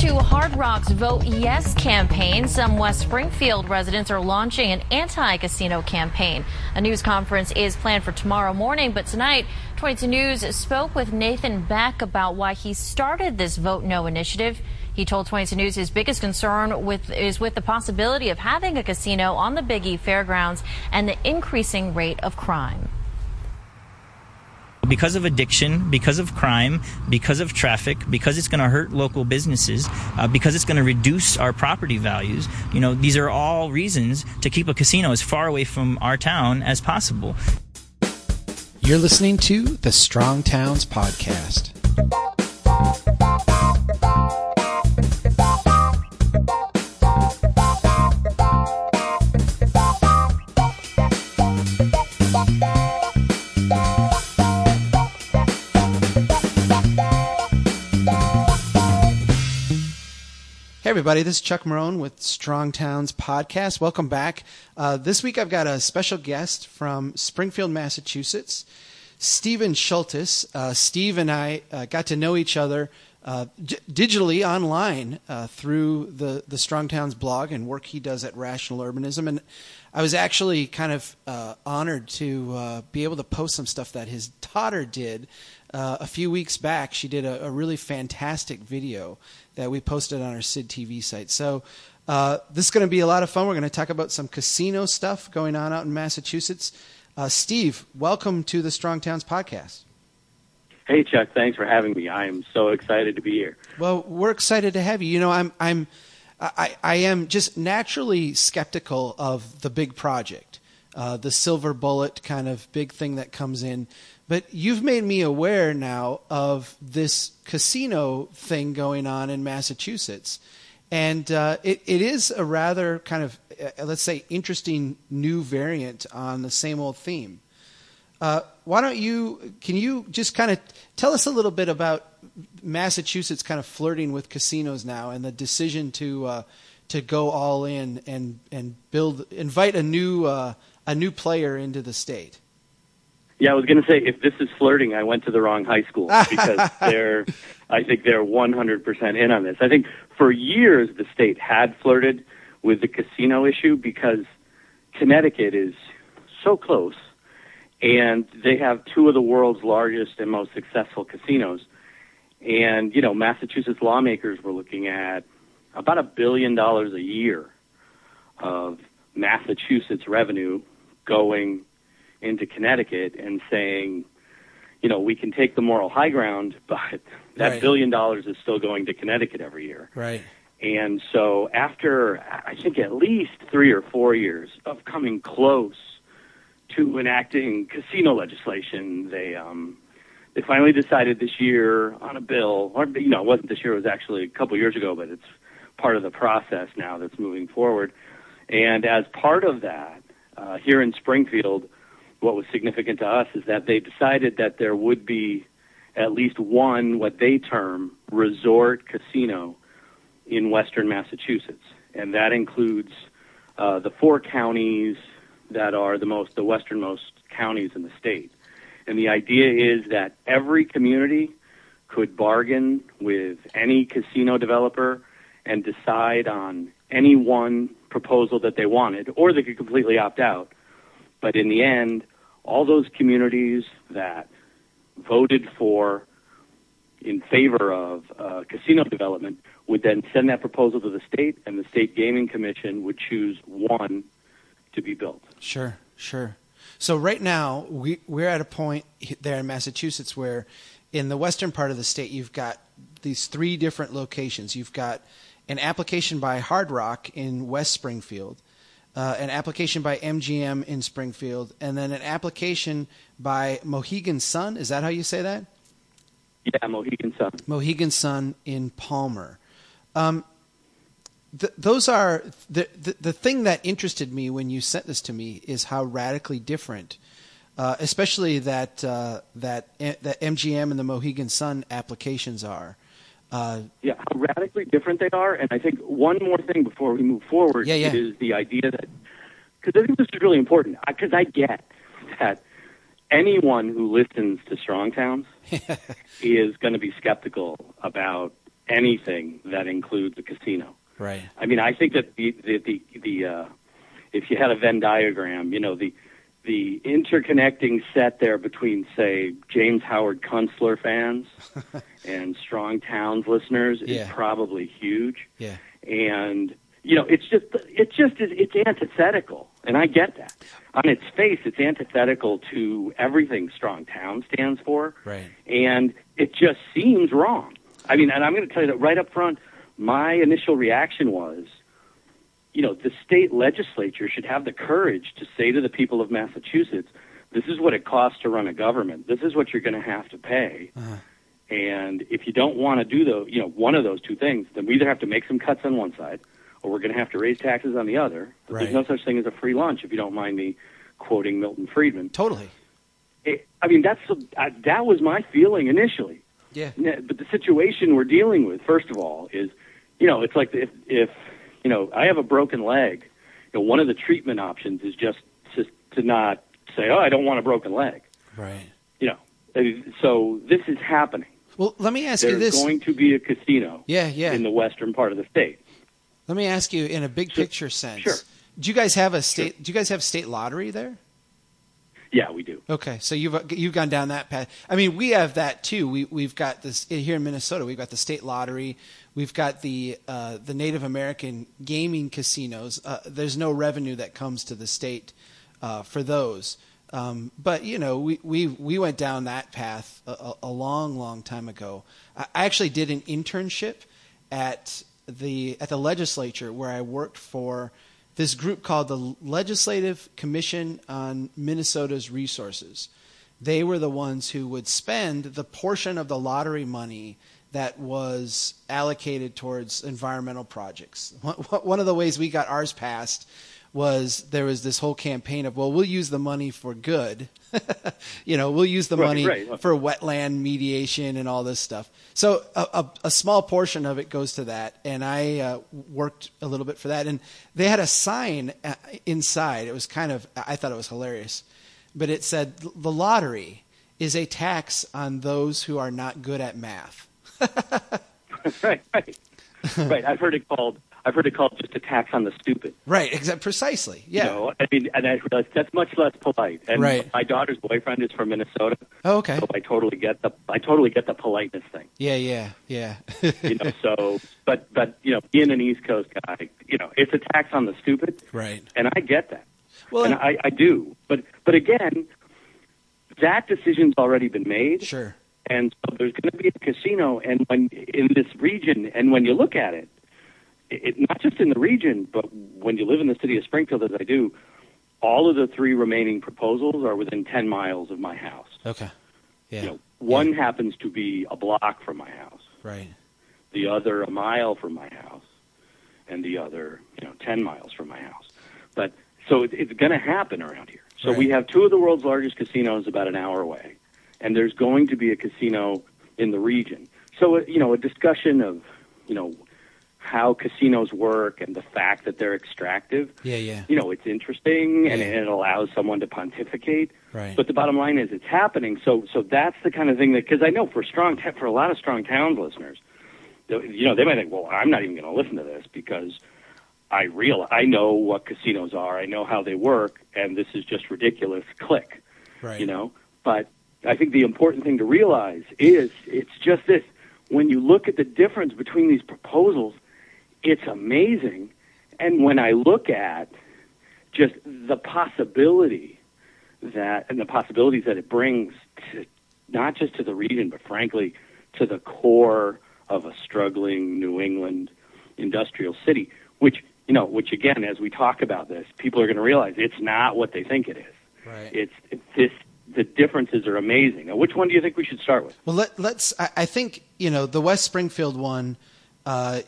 to Hard Rock's Vote Yes campaign. Some West Springfield residents are launching an anti casino campaign. A news conference is planned for tomorrow morning, but tonight, 22 News spoke with Nathan Beck about why he started this Vote No initiative. He told 22 News his biggest concern with, is with the possibility of having a casino on the Big E fairgrounds and the increasing rate of crime because of addiction, because of crime, because of traffic, because it's going to hurt local businesses, uh, because it's going to reduce our property values. You know, these are all reasons to keep a casino as far away from our town as possible. You're listening to the Strong Towns Podcast. Everybody, this is Chuck Marohn with Strong Towns Podcast. Welcome back. Uh, this week I've got a special guest from Springfield, Massachusetts, Steven Shultis. Uh, Steve and I uh, got to know each other uh, d- digitally online uh, through the, the Strong Towns blog and work he does at Rational Urbanism. And I was actually kind of uh, honored to be able to post some stuff that his daughter did a few weeks back, she did a, a, really fantastic video that we posted on our Sid TV site. So uh, this is going to be a lot of fun. We're going to talk about some casino stuff going on out in Massachusetts. Uh, Steve, welcome to the Strong Towns podcast. Hey Chuck, thanks for having me. I am so excited to be here. Well, we're excited to have you. You know, I'm I'm I, I am just naturally skeptical of the big project, uh, the silver bullet kind of big thing that comes in but you've made me aware now of this casino thing going on in Massachusetts. And uh, it, it is a rather kind of, uh, let's say, interesting new variant on the same old theme. Uh, why don't you, can you just kind of tell us a little bit about Massachusetts kind of flirting with casinos now and the decision to, uh, to go all in and, and build, invite a new, uh, a new player into the state? Yeah, I was going to say if this is flirting, I went to the wrong high school because they're, I think they're 100% in on this. I think for years the state had flirted with the casino issue because Connecticut is so close and they have two of the world's largest and most successful casinos. And, you know, Massachusetts lawmakers were looking at about a billion dollars a year of Massachusetts revenue going into Connecticut and saying, you know, we can take the moral high ground, but that right. billion dollars is still going to Connecticut every year. Right. And so after I think at least three or four years of coming close to enacting casino legislation, they um they finally decided this year on a bill, or you know, it wasn't this year, it was actually a couple years ago, but it's part of the process now that's moving forward. And as part of that, uh, here in Springfield, what was significant to us is that they decided that there would be at least one what they term resort casino in western Massachusetts, and that includes uh, the four counties that are the most the westernmost counties in the state. And the idea is that every community could bargain with any casino developer and decide on any one proposal that they wanted, or they could completely opt out. But in the end, all those communities that voted for in favor of uh, casino development would then send that proposal to the state, and the state gaming commission would choose one to be built. Sure, sure. So right now we we're at a point there in Massachusetts where, in the western part of the state, you've got these three different locations. You've got an application by Hard Rock in West Springfield uh, an application by MGM in Springfield, and then an application by Mohegan Sun. Is that how you say that? Yeah, Mohegan Sun. Mohegan Sun in Palmer. Um, th- those are the, the, the thing that interested me when you sent this to me is how radically different, uh, especially that uh, that that MGM and the Mohegan Sun applications are. Uh, yeah, how radically different they are. And I think one more thing before we move forward yeah, yeah. is the idea that, because I think this is really important, because I get that anyone who listens to Strong Towns is going to be skeptical about anything that includes a casino. Right. I mean, I think that the the the, the uh, if you had a Venn diagram, you know, the the interconnecting set there between, say, James Howard Kunstler fans and Strong Towns listeners Yeah. is probably huge. Yeah. And you know, it's just it's just it's antithetical, and I get that. On its face, it's antithetical to everything Strong Town stands for Right. and it just seems wrong. I mean, and I'm going to tell you that right up front, my initial reaction was, you know, the state legislature should have the courage to say to the people of Massachusetts, this is what it costs to run a government. This is what you're going to have to pay. And if you don't want to do the, you know, one of those two things, then we either have to make some cuts on one side, or we're going to have to raise taxes on the other. Right. There's no such thing as a free lunch, if you don't mind me quoting Milton Friedman Totally. it, I mean, that's uh, that was my feeling initially. Yeah. But the situation we're dealing with, first of all, is, you know, it's like if if you know I have a broken leg, you know, one of the treatment options is just to to not say, oh, I don't want a broken leg. Right. You know, so this is happening. Well, let me ask you this: There's going to be a casino yeah, yeah. in the western part of the state. Let me ask you in a big Sure. picture sense. Sure. Do you guys have a state? Do you guys have state lottery there? Yeah, we do. Okay, so you've you've gone down that path. I mean, we have that too. We we've got this here in Minnesota. We've got the state lottery. We've got the uh, the Native American gaming casinos. Uh, there's no revenue that comes to the state uh, for those. Um, but you know, we, we we went down that path a, a, long, long time ago. I actually did an internship at the at the legislature where I worked for this group called the Legislative Commission on Minnesota's Resources. They were the ones who would spend the portion of the lottery money that was allocated towards environmental projects. One- of the ways we got ours passed was there was this whole campaign of, well, we'll use the money for good. you know, we'll use the Right, money right. for wetland mediation and all this stuff. So a, a, a small portion of it goes to that, and I uh, worked a little bit for that. And they had a sign uh, inside. It was kind of I thought it was hilarious, but it said the lottery is a tax on those who are not good at math. right, right, right. I've heard it called. I've heard it called just a tax on the stupid. Right, exactly, precisely. Yeah. You know, I mean, and I realized that's much less polite. And Right. my daughter's boyfriend is from Minnesota, Oh, okay. so I totally get the I totally get the politeness thing. Yeah, yeah, yeah. You know, so but but you know, being an East Coast guy, you know, it's a tax on the stupid, right. and I get that, Well, and I, I do. But but again, that decision's already been made. sure. And so there's going to be a casino, and when in this region, and when you look at it, it, not just in the region, but when you live in the city of Springfield, as I do, all of the three remaining proposals are within 10 miles of my house. Okay. Yeah. You know, one happens to be a block from my house, Right. the other a mile from my house, and the other, you know, 10 miles from my house. But so it, it's going to happen around here. So we have two of the world's largest casinos about an hour away, and there's going to be a casino in the region. So uh, you know, a discussion of you know how casinos work and the fact that they're extractive. Yeah, yeah. You know, it's interesting and, Yeah. and it allows someone to pontificate. Right. But the bottom line is, it's happening. So, so that's the kind of thing that because I know for strong for a lot of strong towns listeners, you know, they might think, well, I'm not even going to listen to this because I real I know what casinos are, I know how they work, and this is just ridiculous. Click, Right. you know. But I think the important thing to realize is it's just this: when you look at the difference between these proposals, it's amazing. And when I look at just the possibility that and the possibilities that it brings to not just to the region, but frankly to the core of a struggling New England industrial city, which you know, which again, as we talk about this, people are going to realize it's not what they think it is. Right. It's, it's this. The differences are amazing. Now, which one do you think we should start with? Well, let, let's. I, I think you know the West Springfield one. Uh,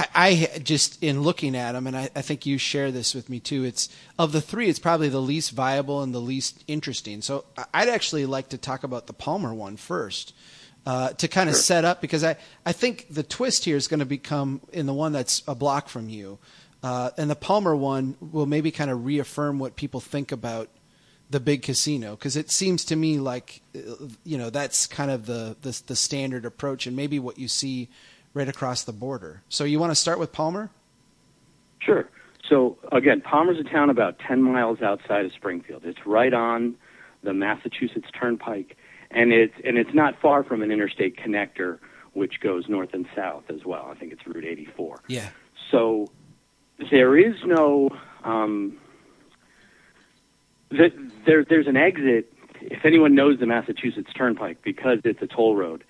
I, I just in looking at them, and I, I think you share this with me too. It's of the three, it's probably the least viable and the least interesting. So I'd actually like to talk about the Palmer one first. Uh, to kind of set up because I, I think the twist here is going to become in the one that's a block from you, uh, and the Palmer one will maybe kind of reaffirm what people think about the big casino because it seems to me like uh, you know that's kind of the, the the standard approach and maybe what you see right across the border. So you want to start with Palmer? Sure. So again, Palmer's a town about 10 miles outside of Springfield. It's right on the Massachusetts Turnpike, and it's and it's not far from an interstate connector which goes north and south as well. I think it's Route 84. Yeah. So there is no um, the, there. There's an exit. If anyone knows the Massachusetts Turnpike, because it's a toll road,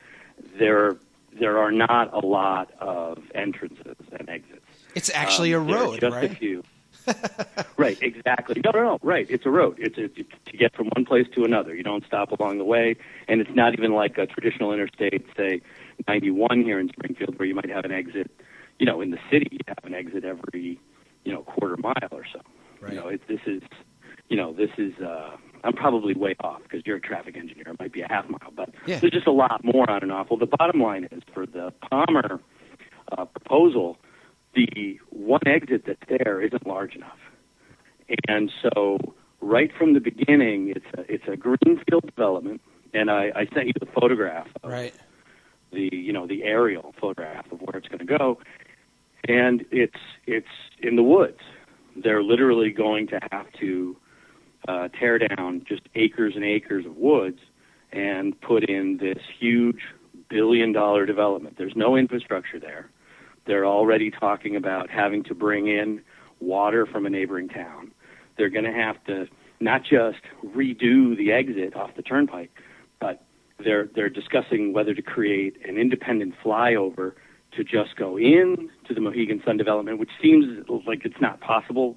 there there are not a lot of entrances and exits. It's actually Um, a road, just right? a few. right, exactly. No, no, no. Right, it's a road. It's a, to get from one place to another. You don't stop along the way, and it's not even like a traditional interstate, say 91 here in Springfield, where you might have an exit. You know, in the city, you have an exit every, you know, quarter mile or so. Right. You know, it, this is, you know, this is. uh I'm probably way off because you're a traffic engineer. It might be a half mile, but Yeah. there's just a lot more on and off. Well, the bottom line is for the Palmer uh, proposal, the one exit that's there isn't large enough. And so, right from the beginning, it's a, it's a greenfield development. And I, I sent you the photograph of Right. the you know the aerial photograph of where it's going to go, and it's it's in the woods. They're literally going to have to uh, tear down just acres and acres of woods and put in this huge billion dollar development. There's no infrastructure there. They're already talking about having to bring in water from a neighboring town. They're going to have to not just redo the exit off the turnpike, but they're they're discussing whether to create an independent flyover to just go in to the Mohegan Sun development, which seems like it's not possible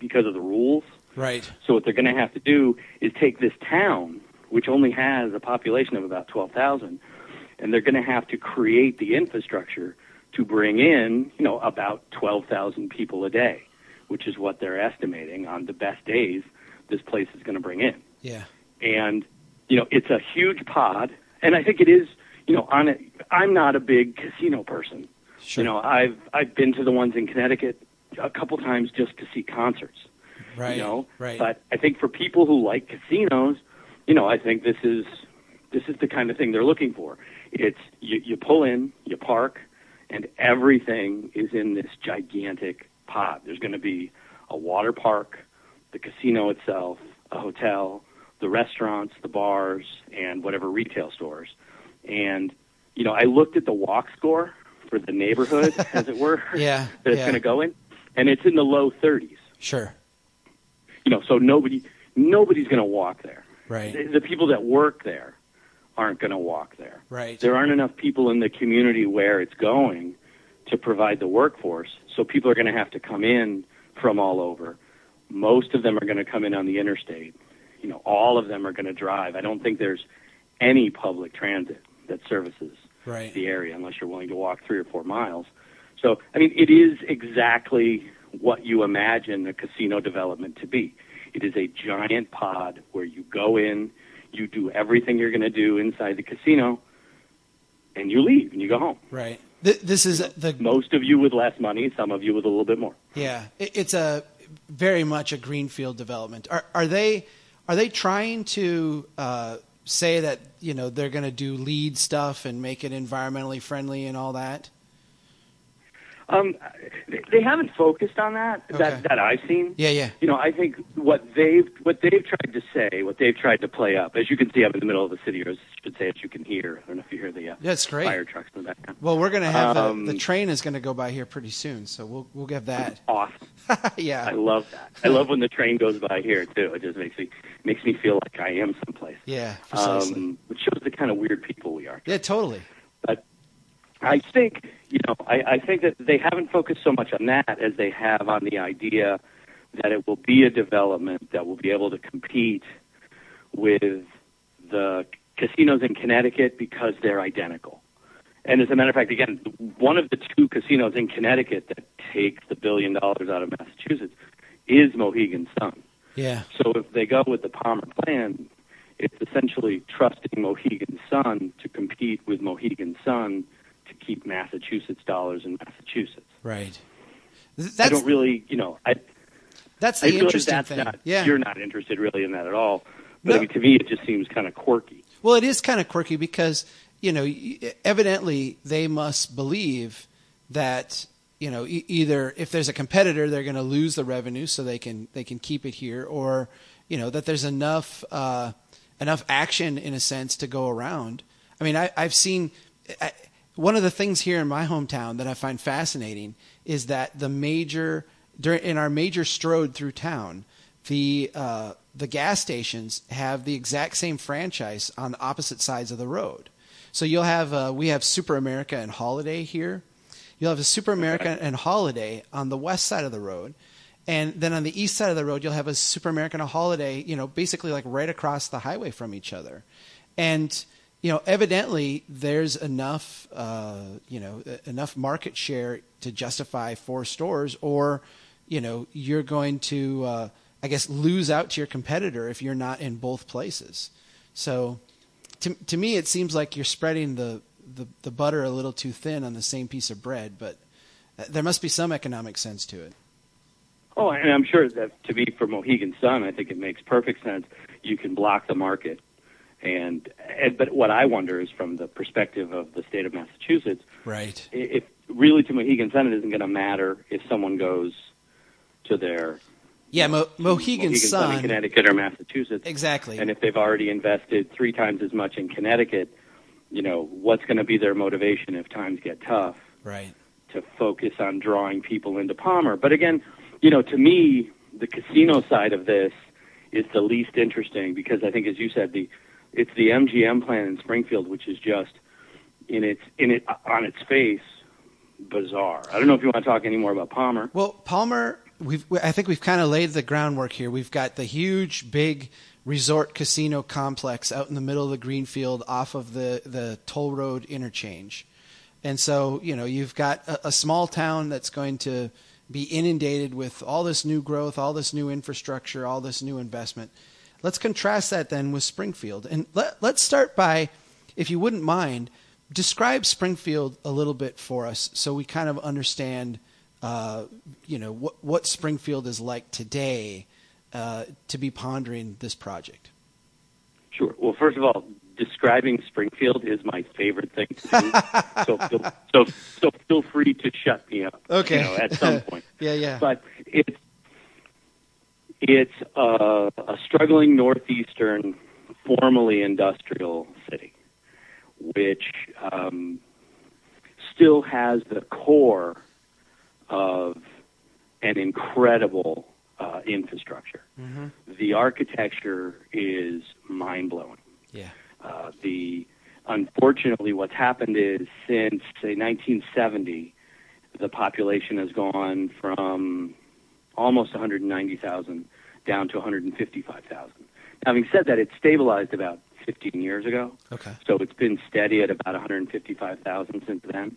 because of the rules. Right. So what they're going to have to do is take this town, which only has a population of about 12,000, and they're going to have to create the infrastructure to bring in, you know, about 12,000 people a day, which is what they're estimating on the best days this place is going to bring in. Yeah. And you know, it's a huge pod, and I think it is, you know, on it. I'm not a big casino person. Sure. You know, I've I've been to the ones in Connecticut a couple times just to see concerts right. you know. Right. But I think for people who like casinos, you know, I think this is this is the kind of thing they're looking for. It's you, you pull in, you park, and everything is in this gigantic pod. There's going to be a water park, the casino itself, a hotel, the restaurants, the bars, and whatever retail stores. And you know, I looked at the walk score for the neighborhood, as it were, Yeah, that it's yeah. going to go in, and it's in the low 30s Sure. You know, so nobody nobody's going to walk there. Right. The, the people that work there aren't going to walk there. Right. There aren't enough people in the community where it's going to provide the workforce. So people are going to have to come in from all over. Most of them are going to come in on the interstate. You know, all of them are going to drive. I don't think there's any public transit that services Right. the area unless you're willing to walk three or four miles. So, I mean, it is exactly what you imagine a casino development to be. It is a giant pod where you go in, you do everything you're going to do inside the casino, and you leave and you go home. Right. Th- this is the Most of you with less money, some of you with a little bit more. Yeah, it's a very much a greenfield development. Are are they are they trying to uh, say that you know they're going to do LEED stuff and make it environmentally friendly and all that? Um, they- haven't focused on that Okay. that that I've seen. Yeah, yeah, you know, I think what they've what they've tried to say, what they've tried to play up, as you can see, I'm in the middle of the city, or as I should say, as you can hear. I don't know if you hear the uh, that's great. fire trucks in the background. Well, we're going to have Um, the, the train is going to go by here pretty soon, so we'll we'll get that. Awesome! yeah, I love that. I love when the train goes by here too. It just makes me makes me feel like I am someplace. yeah, precisely. Um, which shows the kind of weird people we are. yeah, totally. But I think, you know, I, I think that they haven't focused so much on that as they have on the idea that it will be a development that will be able to compete with the casinos in Connecticut because they're identical. And as a matter of fact, again, one of the two casinos in Connecticut that takes the billion dollars out of Massachusetts is Mohegan Sun. Yeah, So if they go with the Palmer plan, it's essentially trusting Mohegan Sun to compete with Mohegan Sun to keep Massachusetts dollars in Massachusetts. right. Th- I don't really, you know, I, that's the realize interesting that's thing. not, yeah, you're not interested really in that at all. But I No. mean, to me, it just seems kind of quirky. Well, it is kind of quirky because you know, evidently they must believe that you know e- either if there's a competitor they're going to lose the revenue so they can they can keep it here or you know that there's enough uh, enough action in a sense to go around i mean I, i've seen I, one of the things here in my hometown that i find fascinating is that the major during in our major stroad through town the uh, the gas stations have the exact same franchise on the opposite sides of the road so you'll have uh, we have super america and holiday here You'll have a Super America and Holiday on the west side of the road. And then on the east side of the road, you'll have a Super America and a Holiday, you know, basically like right across the highway from each other. And, you know, evidently there's enough, uh, you know, enough market share to justify four stores, or, you know, you're going to, uh, I guess, lose out to your competitor if you're not in both places. So, to to me, it seems like you're spreading the the, the butter a little too thin on the same piece of bread, but there must be some economic sense to it. Oh, and I'm sure that to me, for Mohegan Sun, I think it makes perfect sense. You can block the market, and, and but what I wonder is from the perspective of the state of Massachusetts, right? If really to Mohegan Sun, it isn't going to matter if someone goes to their yeah, Mo- Mohegan, Mohegan Sun, Sun in Connecticut or Massachusetts, exactly. And if they've already invested three times as much in Connecticut, you know, what's going to be their motivation if times get tough? Right. To focus on drawing people into Palmer. But again, you know, to me, the casino side of this is the least interesting because I think, as you said, the it's the MGM plan in Springfield, which is just in its in it on its face bizarre. I don't know if you want to talk any more about Palmer. Well, Palmer, we've I think we've kind of laid the groundwork here. We've got the huge, big resort casino complex out in the middle of the greenfield off of the, the toll road interchange. And so, you know, you've got a, a, small town that's going to be inundated with all this new growth, all this new infrastructure, all this new investment. Let's contrast that then with Springfield. And let, let's start by, if you wouldn't mind, describe Springfield a little bit for us so we kind of understand, uh, you know, what, what Springfield is like today uh, to be pondering this project? Sure. Well, first of all, describing Springfield is my favorite thing to do. so, feel, so, so feel free to shut me up. Okay. You know, at some point. yeah, yeah. But it's it's a, a struggling northeastern, formerly industrial city, which um, still has the core of an incredible uh, infrastructure. Mm-hmm. The architecture is mind blowing. Yeah. Uh, the unfortunately, what's happened is since say 1970, the population has gone from almost 190,000 down to 155,000. Having said that, it stabilized about 15 years ago. Okay. So it's been steady at about 155,000 since then.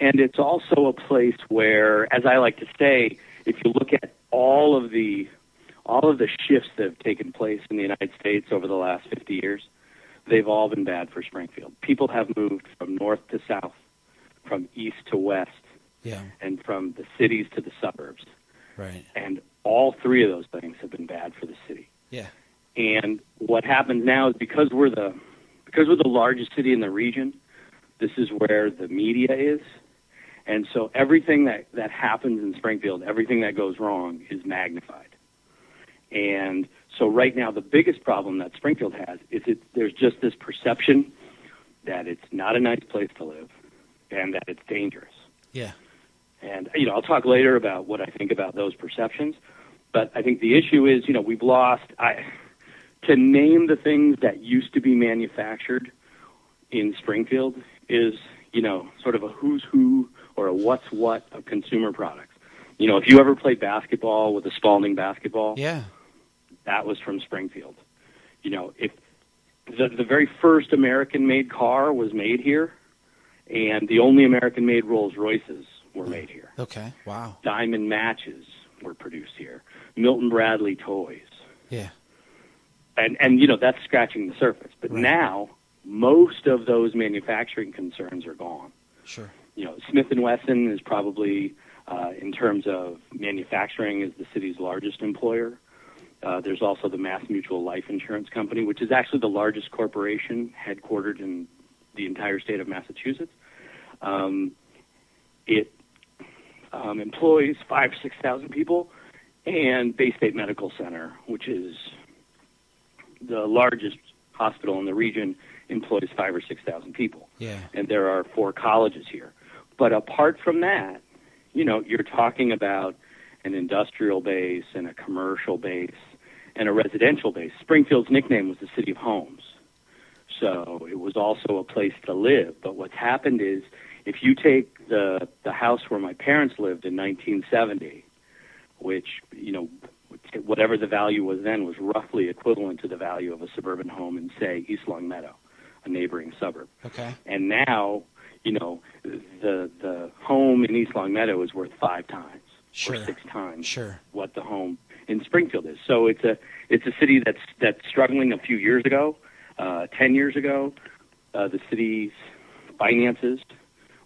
And it's also a place where, as I like to say, if you look at all of the all of the shifts that have taken place in the United States over the last 50 years, they've all been bad for Springfield. People have moved from north to south, from east to west, yeah. and from the cities to the suburbs. Right. And all three of those things have been bad for the city. Yeah. And what happens now is because we're the because we're the largest city in the region, this is where the media is. And so everything that, that happens in Springfield, everything that goes wrong is magnified. And so right now, the biggest problem that Springfield has is it, there's just this perception that it's not a nice place to live and that it's dangerous. Yeah. And, you know, I'll talk later about what I think about those perceptions. But I think the issue is, you know, we've lost, I, to name the things that used to be manufactured in Springfield is, you know, sort of a who's who or a what's what of consumer products. You know, if you ever played basketball with a Spalding basketball, yeah, that was from Springfield. You know, if the the very first American-made car was made here, and the only American-made Rolls Royces were made here. Okay, wow. Diamond matches were produced here. Milton Bradley toys. Yeah. And and you know that's scratching the surface. But right. now most of those manufacturing concerns are gone. Sure you know, Smith and Wesson is probably, uh, in terms of manufacturing, is the city's largest employer. Uh, there's also the Mass Mutual Life Insurance Company, which is actually the largest corporation headquartered in the entire state of Massachusetts. Um, it um, employs five six thousand people, and Bay State Medical Center, which is the largest hospital in the region, employs five or six thousand people. Yeah. And there are four colleges here. But apart from that, you know, you're talking about an industrial base and a commercial base and a residential base. Springfield's nickname was the city of homes. So it was also a place to live. But what's happened is if you take the the house where my parents lived in 1970, which, you know, whatever the value was then was roughly equivalent to the value of a suburban home in say East Longmeadow, a neighboring suburb. Okay. And now, you know, the the home in East Longmeadow is worth 5 times Sure. or 6 times Sure. what the home in Springfield is. So it's a it's a city that's that's struggling. A few years ago, uh, ten years ago, uh, the city's finances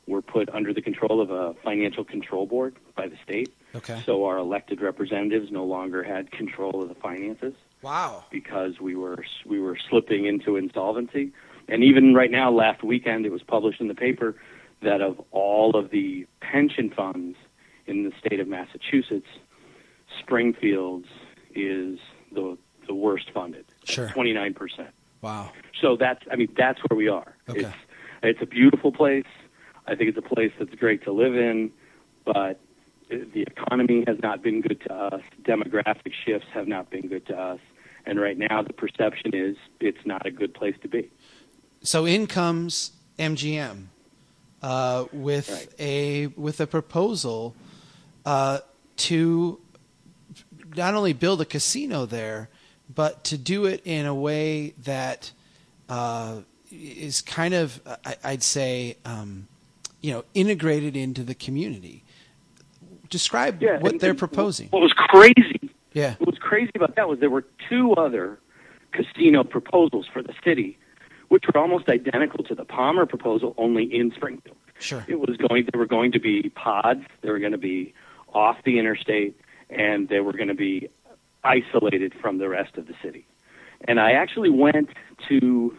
were put under the control of a financial control board by the state. Okay. So our elected representatives no longer had control of the finances Wow. because we were we were slipping into insolvency. And even right now, last weekend, it was published in the paper that of all of the pension funds in the state of Massachusetts, Springfield's is the the worst funded, Sure. twenty nine percent. Wow. So that's I mean that's where we are. Okay. It's it's a beautiful place. I think it's a place that's great to live in, but the economy has not been good to us. Demographic shifts have not been good to us. And right now the perception is it's not a good place to be. So in comes MGM uh, with Right. a with a proposal uh, to not only build a casino there, but to do it in a way that uh, is kind of, I, I'd say, um, you know, integrated into the community. Describe what they're proposing. What was crazy Yeah. What was crazy about that was there were two other casino proposals for the city, which were almost identical to the Palmer proposal, only in Springfield. Sure. It was going. They were going to be pods. They were going to be off the interstate, and they were going to be isolated from the rest of the city. And I actually went to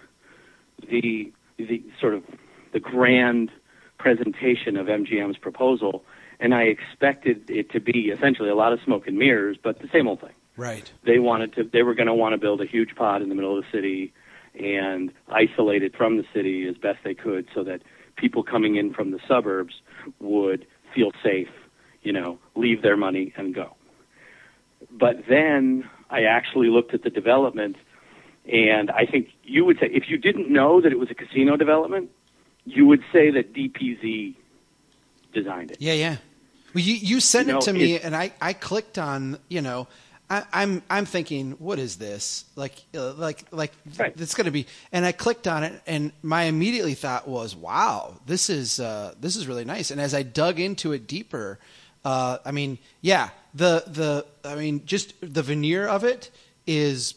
the the sort of the grand presentation of MGM's proposal, and I expected it to be essentially a lot of smoke and mirrors, but the same old thing Right. they wanted to they were going to want to build a huge pod in the middle of the city and isolate it from the city as best they could so that people coming in from the suburbs would feel safe you know leave their money and go but then i actually looked at the development and i think you would say if you didn't know that it was a casino development you would say that dpz designed it Yeah, yeah. Well, you you sent You know, it to me, and I, I clicked on. You know, I, I'm I'm thinking, what is this? Like uh, like like Right. it's going to be. And I clicked on it, and my immediately thought was, wow, this is uh, this is really nice. And as I dug into it deeper, uh, I mean, yeah, the the I mean, just the veneer of it is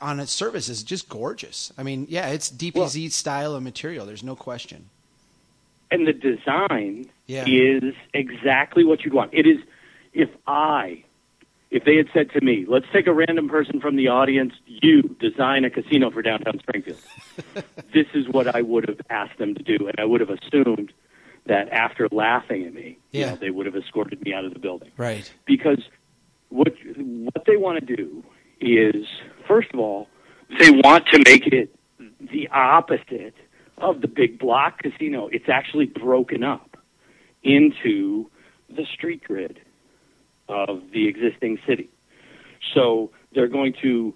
on its surface is just gorgeous. I mean, yeah, it's DPZ style of material. There's no question. and the design Yeah. is exactly what you'd want. It is if I if they had said to me, "Let's take a random person from the audience, you design a casino for downtown Springfield." this is what I would have asked them to do, and I would have assumed that after laughing at me, you Yeah. know, they would have escorted me out of the building Right. because what what they want to do is first of all they want to make it the opposite of the big block casino. It's actually broken up into the street grid of the existing city. So they're going to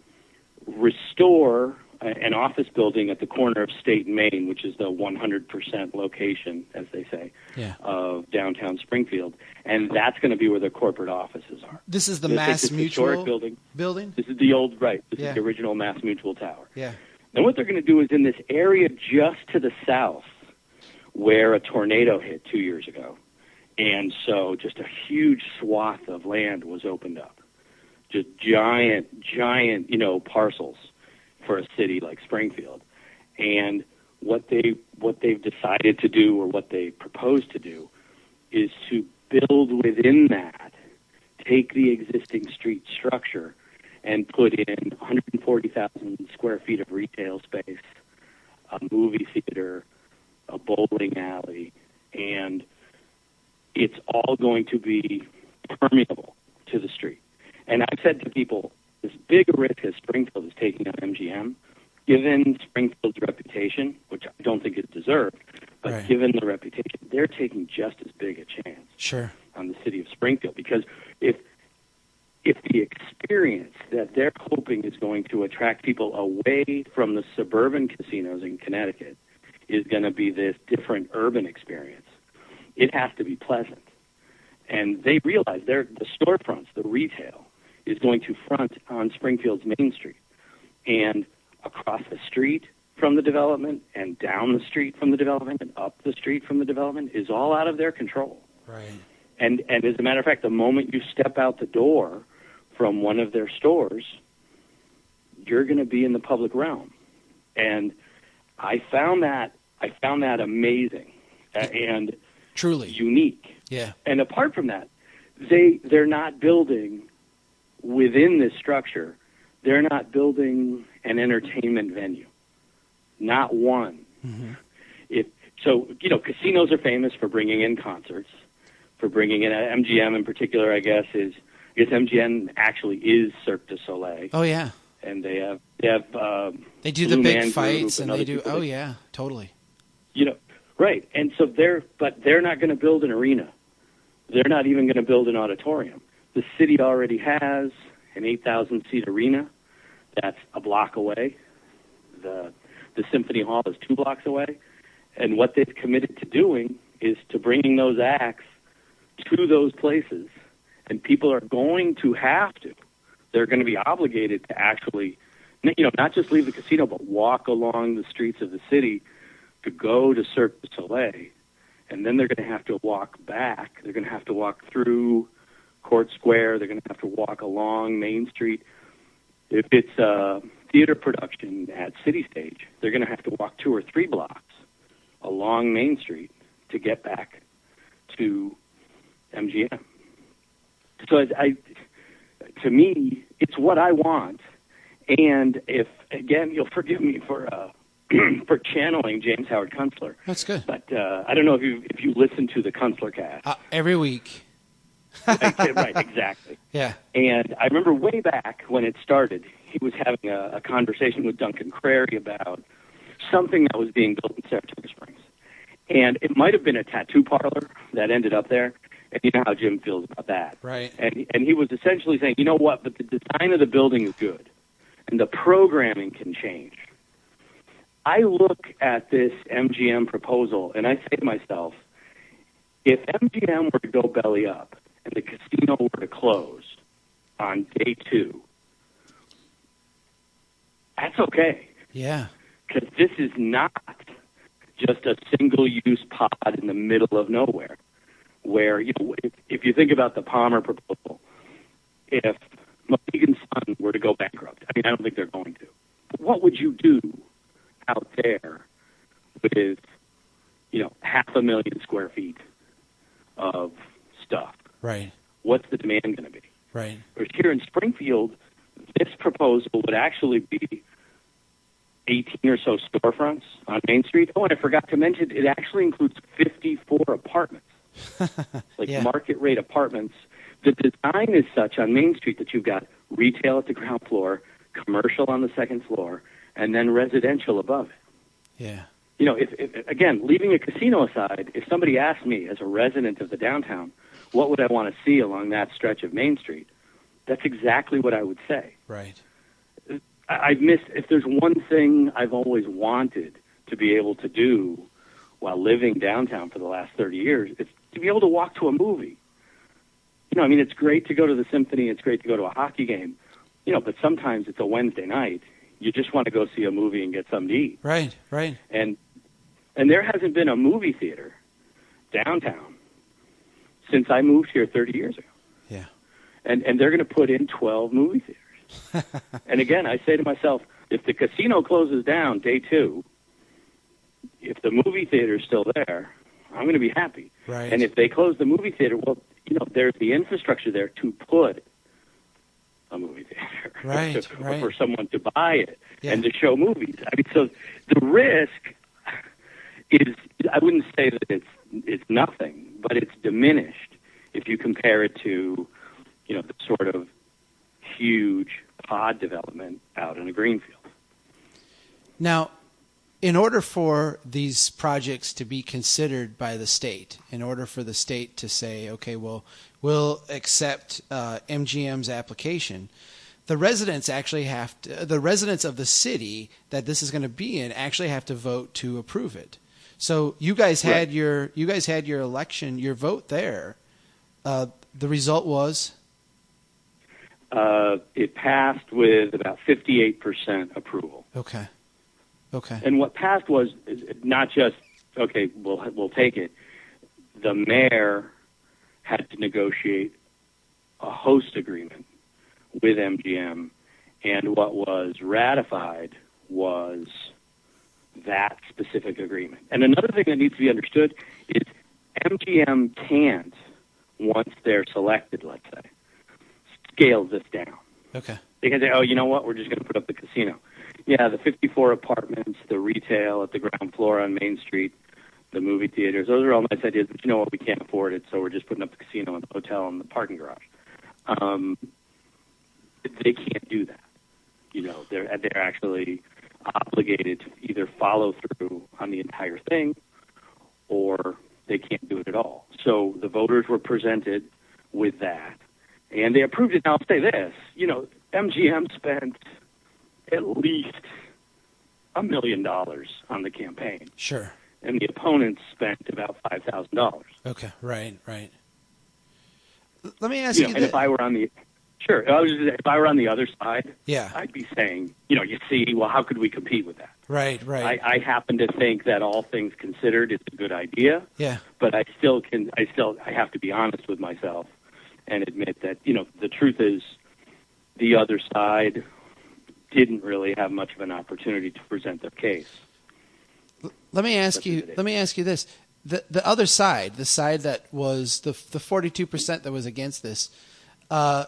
restore an office building at the corner of State and Main, which is the 100% location, as they say, Yeah. of downtown Springfield, and that's going to be where their corporate offices are. This is the This- Mass Mutual building. building. This is the old right. This Yeah. is the original Mass Mutual Tower. Yeah. Now, what they're going to do is in this area just to the south, where a tornado hit two years ago, and so just a huge swath of land was opened up, just giant, giant, you know, parcels for a city like Springfield, and what they what they've decided to do or what they propose to do is to build within that, take the existing street structure and put in 140,000 square feet of retail space, a movie theater, a bowling alley, and it's all going to be permeable to the street. And I've said to people, as big a risk as Springfield is taking on MGM, given Springfield's reputation, which I don't think it deserved, but Right. given the reputation, they're taking just as big a chance Sure. on the city of Springfield because if if the experience that they're hoping is going to attract people away from the suburban casinos in Connecticut is going to be this different urban experience, it has to be pleasant. And they realize they're, the storefronts, the retail, is going to front on Springfield's Main Street. And across the street from the development and down the street from the development and up the street from the development is all out of their control. Right. And and as a matter of fact, the moment you step out the door from one of their stores, you're going to be in the public realm. And I found that I found that amazing uh, and Truly. unique. Yeah. And apart from that, they they're not building within this structure. They're not building an entertainment venue. Not one. If so, you know, casinos are famous for bringing in concerts, for bringing in uh, MGM in particular. I guess is I guess MGM actually is Cirque du Soleil, Oh yeah. and they have they have um, They do the big Man fights and other they do. Oh that- yeah. Totally. you know, right. And so they're, but they're not going to build an arena. They're not even going to build an auditorium. The city already has an 8,000 seat arena that's a block away. The, the Symphony Hall is two blocks away. And what they've committed to doing is to bringing those acts to those places. And people are going to have to. They're going to be obligated to actually, you know, not just leave the casino, but walk along the streets of the city to go to Cirque du Soleil, and then they're going to have to walk back. They're going to have to walk through Court Square. They're going to have to walk along Main Street. If it's a theater production at City Stage, they're going to have to walk two or three blocks along Main Street to get back to MGM. So I, I to me, it's what I want. And if again, you'll forgive me for uh, for channeling James Howard Kunstler, That's good. but uh, I don't know if you if you listen to the Kunstler cast. Uh, every week. Right, exactly. Yeah. And I remember way back when it started, he was having a, a conversation with Duncan Crary about something that was being built in Saratoga Springs. And it might have been a tattoo parlor that ended up there. And you know how Jim feels about that. Right. And, and he was essentially saying, you know what, but the design of the building is good. And the programming can change. I look at this MGM proposal and I say to myself, if MGM were to go belly up and the casino were to close on day two, that's okay Yeah. because this is not just a single-use pod in the middle of nowhere. Where you know, if, if you think about the Palmer proposal, if Mohegan Sun were to go bankrupt, I mean, I don't think they're going to. But what would you do out there with you know half a million square feet of stuff? Right. What's the demand going to be? Right. Whereas here in Springfield, this proposal would actually be 18 or so storefronts on Main Street. Oh, and I forgot to mention, it actually includes 54 apartments, like Yeah. market rate apartments. The design is such on Main Street that you've got retail at the ground floor, commercial on the second floor, and then residential above it Yeah. you know, if, if again, leaving a casino aside, if somebody asked me as a resident of the downtown, what would I want to see along that stretch of Main Street? That's exactly what I would say. Right. I, I've missed, if there's one thing I've always wanted to be able to do while living downtown for the last 30 years, it's to be able to walk to a movie. You know, I mean, it's great to go to the symphony, it's great to go to a hockey game, you know, but sometimes it's a Wednesday night. You just want to go see a movie and get something to eat Right. Right. and and there hasn't been a movie theater downtown since I moved here 30 years ago. Yeah. And and they're going to put in 12 movie theaters. and again, I say to myself, if the casino closes down day 2, if the movie theater's still there, I'm going to be happy. Right. And if they close the movie theater, well, you know, there's the infrastructure there to put a movie theater, Right, to- right. for someone to buy it Yeah. and to show movies. I mean, so the risk is I wouldn't say that it's it's nothing, but it's diminished if you compare it to, you know, the sort of huge pod development out in a greenfield. Now, in order for these projects to be considered by the state, in order for the state to say, okay, well, we'll accept uh, MGM's application, the residents actually have to, the residents of the city that this is going to be in actually have to vote to approve it. So you guys had Right. your you guys had your election, your vote there. Uh, the result was Uh, it passed with about 58% approval. okay, okay, And what passed was not just okay, we'll we'll take it. The mayor had to negotiate a host agreement with MGM, and what was ratified was that specific agreement. And another thing that needs to be understood is MGM can't, once they're selected, let's say, scale this down. okay, They can say, oh, you know what? We're just going to put up the casino. Yeah, the 54 apartments, the retail at the ground floor on Main Street, the movie theaters, those are all nice ideas, but you know what? We can't afford it, so we're just putting up the casino and the hotel and the parking garage. Um, they can't do that. You know, they're, they're actually obligated to either follow through on the entire thing or they can't do it at all. So the voters were presented with that and they approved it. Now, I'll say this: you know, MGM spent at least a million dollars on the campaign, sure, and the opponents spent about five thousand dollars. okay, right, right. L- Let me ask You you, know, and thi- if I were on the sure, I was just, if I were on the other side, yeah, I'd be saying, you know, you see, well, how could we compete with that? right, right, I, I happen to think that all things considered, it's a good idea. yeah, but I still can. I still I have to be honest with myself and admit that you know the truth is the other side didn't really have much of an opportunity to present their case. Let me ask That's you. what it is. Let me ask you this: the the other side, the side that was the the forty two percent that was against this, uh,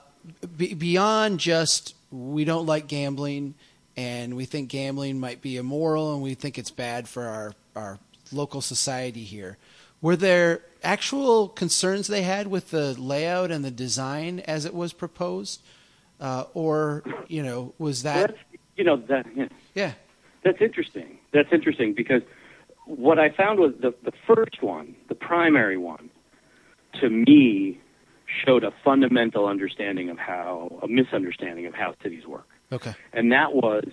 be, beyond just we don't like gambling and we think gambling might be immoral and we think it's bad for our our local society here. Were there actual concerns they had with the layout and the design as it was proposed, uh, or you know was that that's you know that yeah, yeah that's interesting. That's interesting because what I found was the the first one, the primary one, to me showed a fundamental understanding of how a misunderstanding of how cities work. okay and that was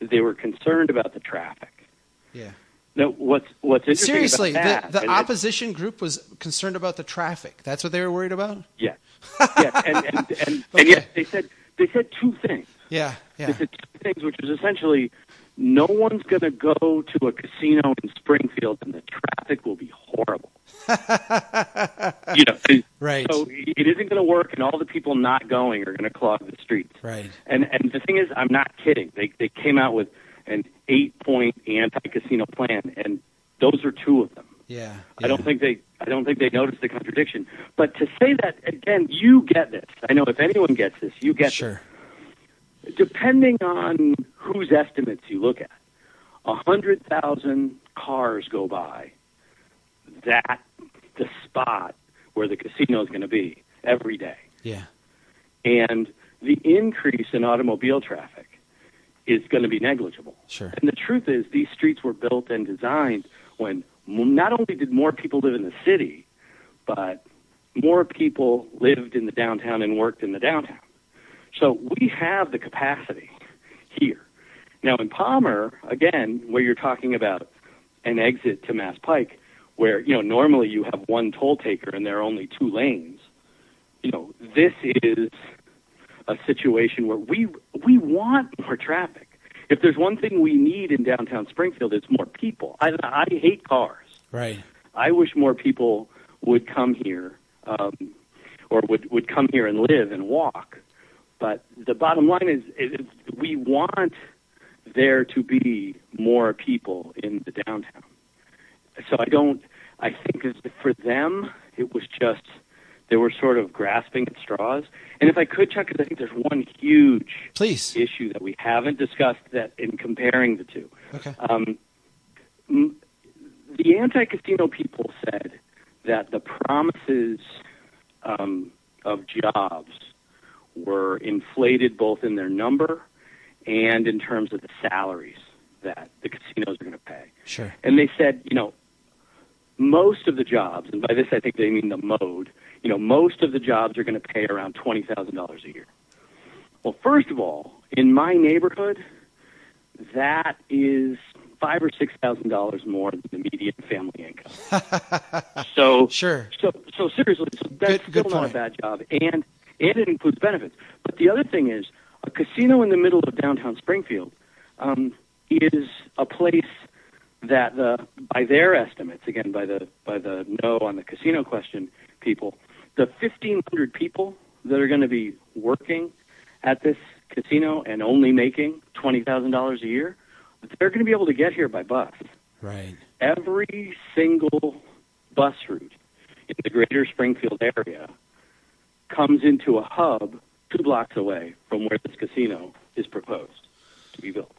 they were concerned about the traffic. yeah. No, what's what's interesting Seriously, about that? the, the opposition group was concerned about the traffic. That's what they were worried about. yeah, yeah, and and and, and Okay. yet they said they said two things. Yeah, They said two things, which is essentially no one's going to go to a casino in Springfield, and the traffic will be horrible. you know, right, so it isn't going to work, and all the people not going are going to clog the streets. right. And and the thing is, I'm not kidding. They they came out with an eight point anti casino plan, and those are two of them. Yeah, I don't think they I don't think they noticed the contradiction. But to say that again, you get this. I know if anyone gets this, you get Sure. this. Depending on whose estimates you look at, a hundred thousand cars go by that the spot where the casino is going to be every day Yeah, and the increase in automobile traffic is going to be negligible. sure. And the truth is, these streets were built and designed when not only did more people live in the city, but more people lived in the downtown and worked in the downtown. So we have the capacity here. Now in Palmer, again, where you're talking about an exit to Mass Pike, where you know normally you have one toll taker and there are only two lanes. You know, this is a situation where we we want more traffic. If there's one thing we need in downtown Springfield, it's more people. I, I hate cars. Right. I wish more people would come here, um, or would would come here and live and walk. But the bottom line is, is we want there to be more people in the downtown. So I don't. I think for them, it was just they were sort of grasping at straws. And if I could, Chuck, because I think there's one huge Please. issue that we haven't discussed that in comparing the two. Okay. Um, the anti-casino people said that the promises um, of jobs were inflated both in their number and in terms of the salaries that the casinos are going to pay. Sure. And they said, you know, most of the jobs, and by this I think they mean the mode, you know, most of the jobs are going to pay around $20,000 a year. Well, first of all, in my neighborhood, that is five or six thousand dollars more than the median family income. so Sure. So so seriously, so that's Good- still good not point. a bad job, and and it includes benefits. But the other thing is, a casino in the middle of downtown Springfield um, is a place that the by their estimates, again by the by the no on the casino question, people, the fifteen hundred people that are going to be working at this casino and only making twenty thousand dollars a year, they're going to be able to get here by bus Right. every single bus route in the greater Springfield area comes into a hub two blocks away from where this casino is proposed to be built.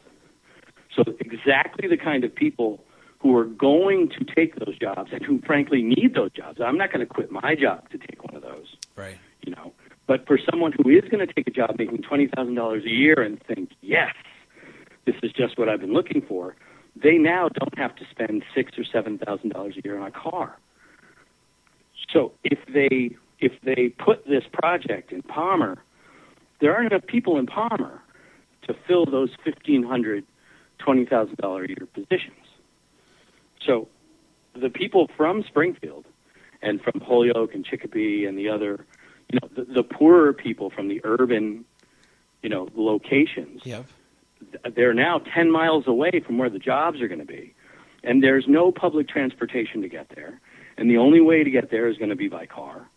So exactly the kind of people who are going to take those jobs and who frankly need those jobs. I'm not going to quit my job to take one of those Right. you know. But for someone who is going to take a job making twenty thousand dollars a year and think, yes, this is just what I've been looking for, they now don't have to spend six or seven thousand dollars a year on a car. So if they if they put this project in Palmer, there aren't enough people in Palmer to fill those fifteen hundred twenty thousand dollar a year positions. So the people from Springfield and from Holyoke and Chicopee and the other, you know, the, the poorer people from the urban, you know, locations, Yep. they're now 10 miles away from where the jobs are going to be. And there's no public transportation to get there. And the only way to get there is going to be by car.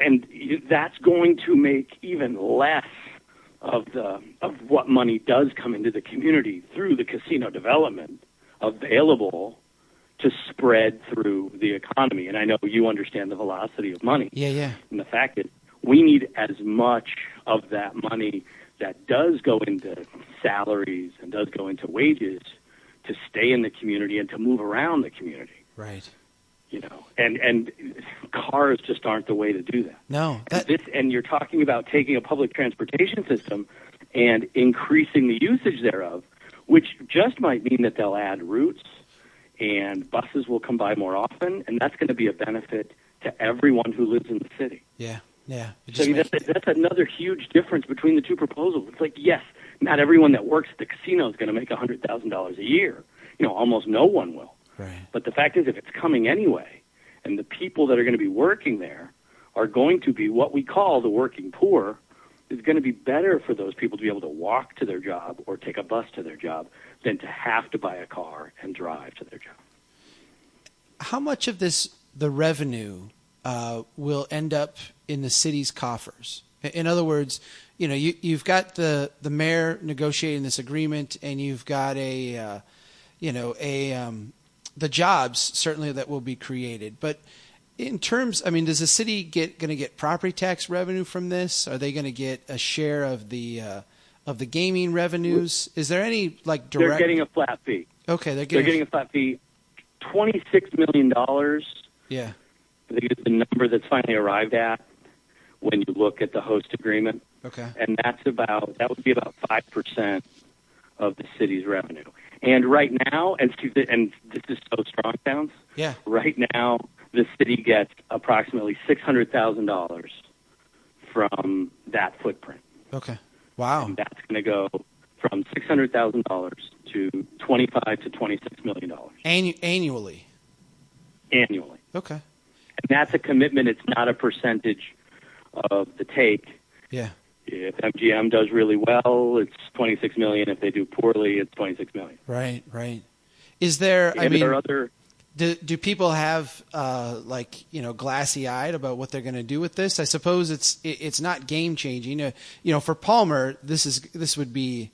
And that's going to make even less of the of what money does come into the community through the casino development available to spread through the economy. And I know you understand the velocity of money. Yeah, yeah. And the fact that we need as much of that money that does go into salaries and does go into wages to stay in the community and to move around the community. Right. You know, and and cars just aren't the way to do that. No, that this, and you're talking about taking a public transportation system and increasing the usage thereof, which just might mean that they'll add routes and buses will come by more often, and that's going to be a benefit to everyone who lives in the city. yeah, yeah. So I just makes- that's, that's another huge difference between the two proposals. It's like, yes, not everyone that works at the casino is going to make $100,000 a year. You know, almost no one will. Right. But the fact is, if it's coming anyway, and the people that are going to be working there are going to be what we call the working poor, it's going to be better for those people to be able to walk to their job or take a bus to their job than to have to buy a car and drive to their job. How much of this the revenue uh, will end up in the city's coffers? In other words, you know, you, you've got the the mayor negotiating this agreement, and you've got a, uh, you know, a um, the jobs certainly that will be created, but. In terms, I mean, does the city get going to get property tax revenue from this? Are they going to get a share of the uh, of the gaming revenues? Is there any like direct? They're getting a flat fee. okay, they're They're getting, getting a flat fee. Twenty-six million dollars yeah, is the number that's finally arrived at when you look at the host agreement. okay, and that's about that would be about five percent of the city's revenue. And right now, and and this is so strong sounds. yeah, Right now, the city gets approximately six hundred thousand dollars from that footprint, okay, wow, and that's going to go from six hundred thousand dollars to twenty-five to twenty-six million dollars Annu- annually. annually. Okay. And that's a commitment. It's not a percentage of the take. Yeah. If MGM does really well, it's 26 million. If they do poorly, it's 26 million. Right. Right. Is there? I mean, there are other. do, do people have uh, like you know glassy eyed about what they're going to do with this? I suppose it's it, it's not game changing. Uh, you know, for Palmer, this is this would be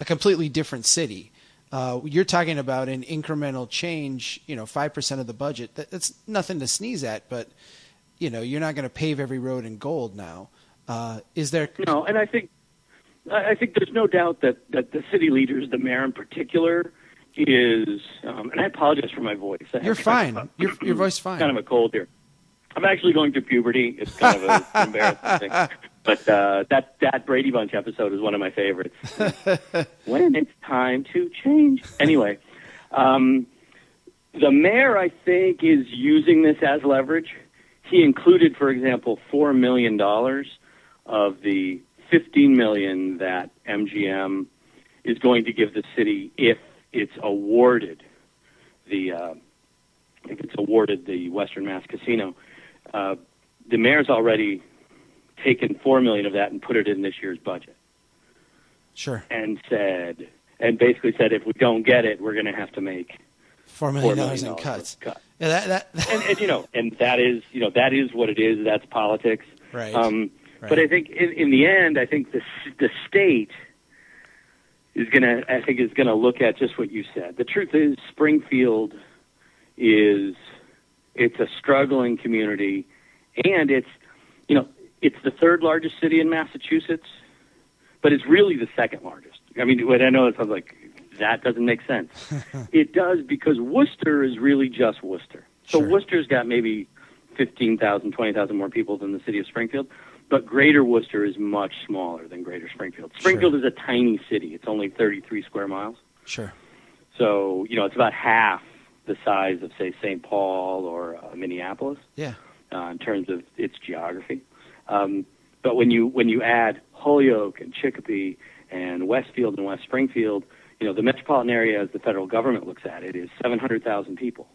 a completely different city. Uh, you're talking about an incremental change. You know, five percent of the budget. That, that's nothing to sneeze at, but you know, you're not going to pave every road in gold now. Uh, is there? No, and I think I think there's no doubt that that the city leaders, the mayor in particular, is, um, and I apologize for my voice. I You're fine. a- Your your voice fine. Kind of a cold here. I'm actually going through puberty. It's kind of a embarrassing thing. But uh, that that Brady Bunch episode is one of my favorites. when it's time to change. Anyway, um, the mayor, I think, is using this as leverage. He included, for example, four million dollars of the fifteen million that MGM is going to give the city if it's awarded the uh, if it's awarded the Western Mass Casino. Uh, the mayor's already taken four million of that and put it in this year's budget, Sure. and said, and basically said, if we don't get it, we're going to have to make Four million dollars in cuts. cut. Yeah, that that And, and you know, and that is you know that is what it is. That's politics. right. Um, right. But I think in, in the end, I think the the state is going to I think is going to look at just what you said. The truth is, Springfield is it's a struggling community, and it's you know it's the third largest city in Massachusetts, but it's really the second largest. I mean, what I know it sounds like that doesn't make sense. it does because Worcester is really just Worcester. So Sure. Worcester's got maybe 15,000, 20,000 more people than the city of Springfield, but Greater Worcester is much smaller than Greater Springfield. Springfield is a tiny city. It's only 33 square miles. sure. So, you know, it's about half the size of, say, St. Paul or uh, Minneapolis Yeah. uh, in terms of its geography. Um, but when you when you add Holyoke and Chicopee and Westfield and West Springfield, you know the metropolitan area, as the federal government looks at it, is 700,000 people,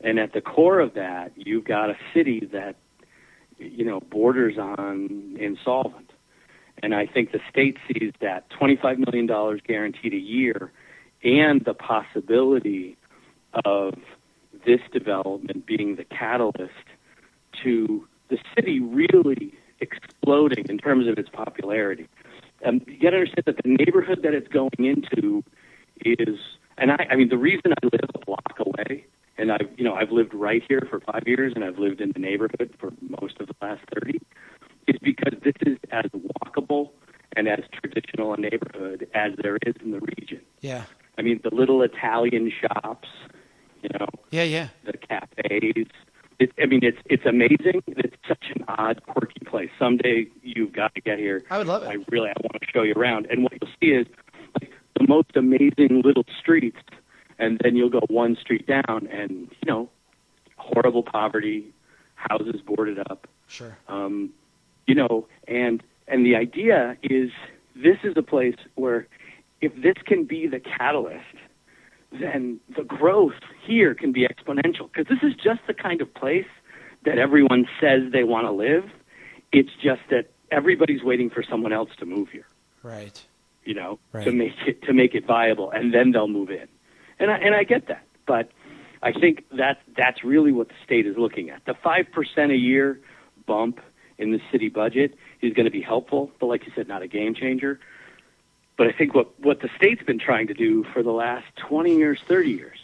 and at the core of that, you've got a city that you know borders on insolvent. And I think the state sees that $25 million guaranteed a year and the possibility of this development being the catalyst to the city really exploding in terms of its popularity. Um, you got to understand that the neighborhood that it's going into is, and I, I mean, the reason I live a block away, and I've, you know, I've lived right here for five years, and I've lived in the neighborhood for most of the last thirty, is because this is as walkable and as traditional a neighborhood as there is in the region. Yeah. I mean, the little Italian shops, you know, Yeah. Yeah. the cafes. It, I mean, it's it's amazing. It's such an odd, quirky place. Someday you've got to get here. I would love it. I really I want to show you around. And what you'll see is like, the most amazing little streets, and then you'll go one street down, and you know, horrible poverty, houses boarded up. Sure. Um, you know, and and the idea is this is a place where if this can be the catalyst, then the growth here can be exponential because this is just the kind of place that everyone says they want to live. It's just that everybody's waiting for someone else to move here, Right. you know, Right. to make it to make it viable, and then they'll move in. And I and I get that, but I think that that's really what the state is looking at. The five percent a year bump in the city budget is going to be helpful, but like you said, not a game changer. But I think what what the state's been trying to do for the last twenty years, thirty years,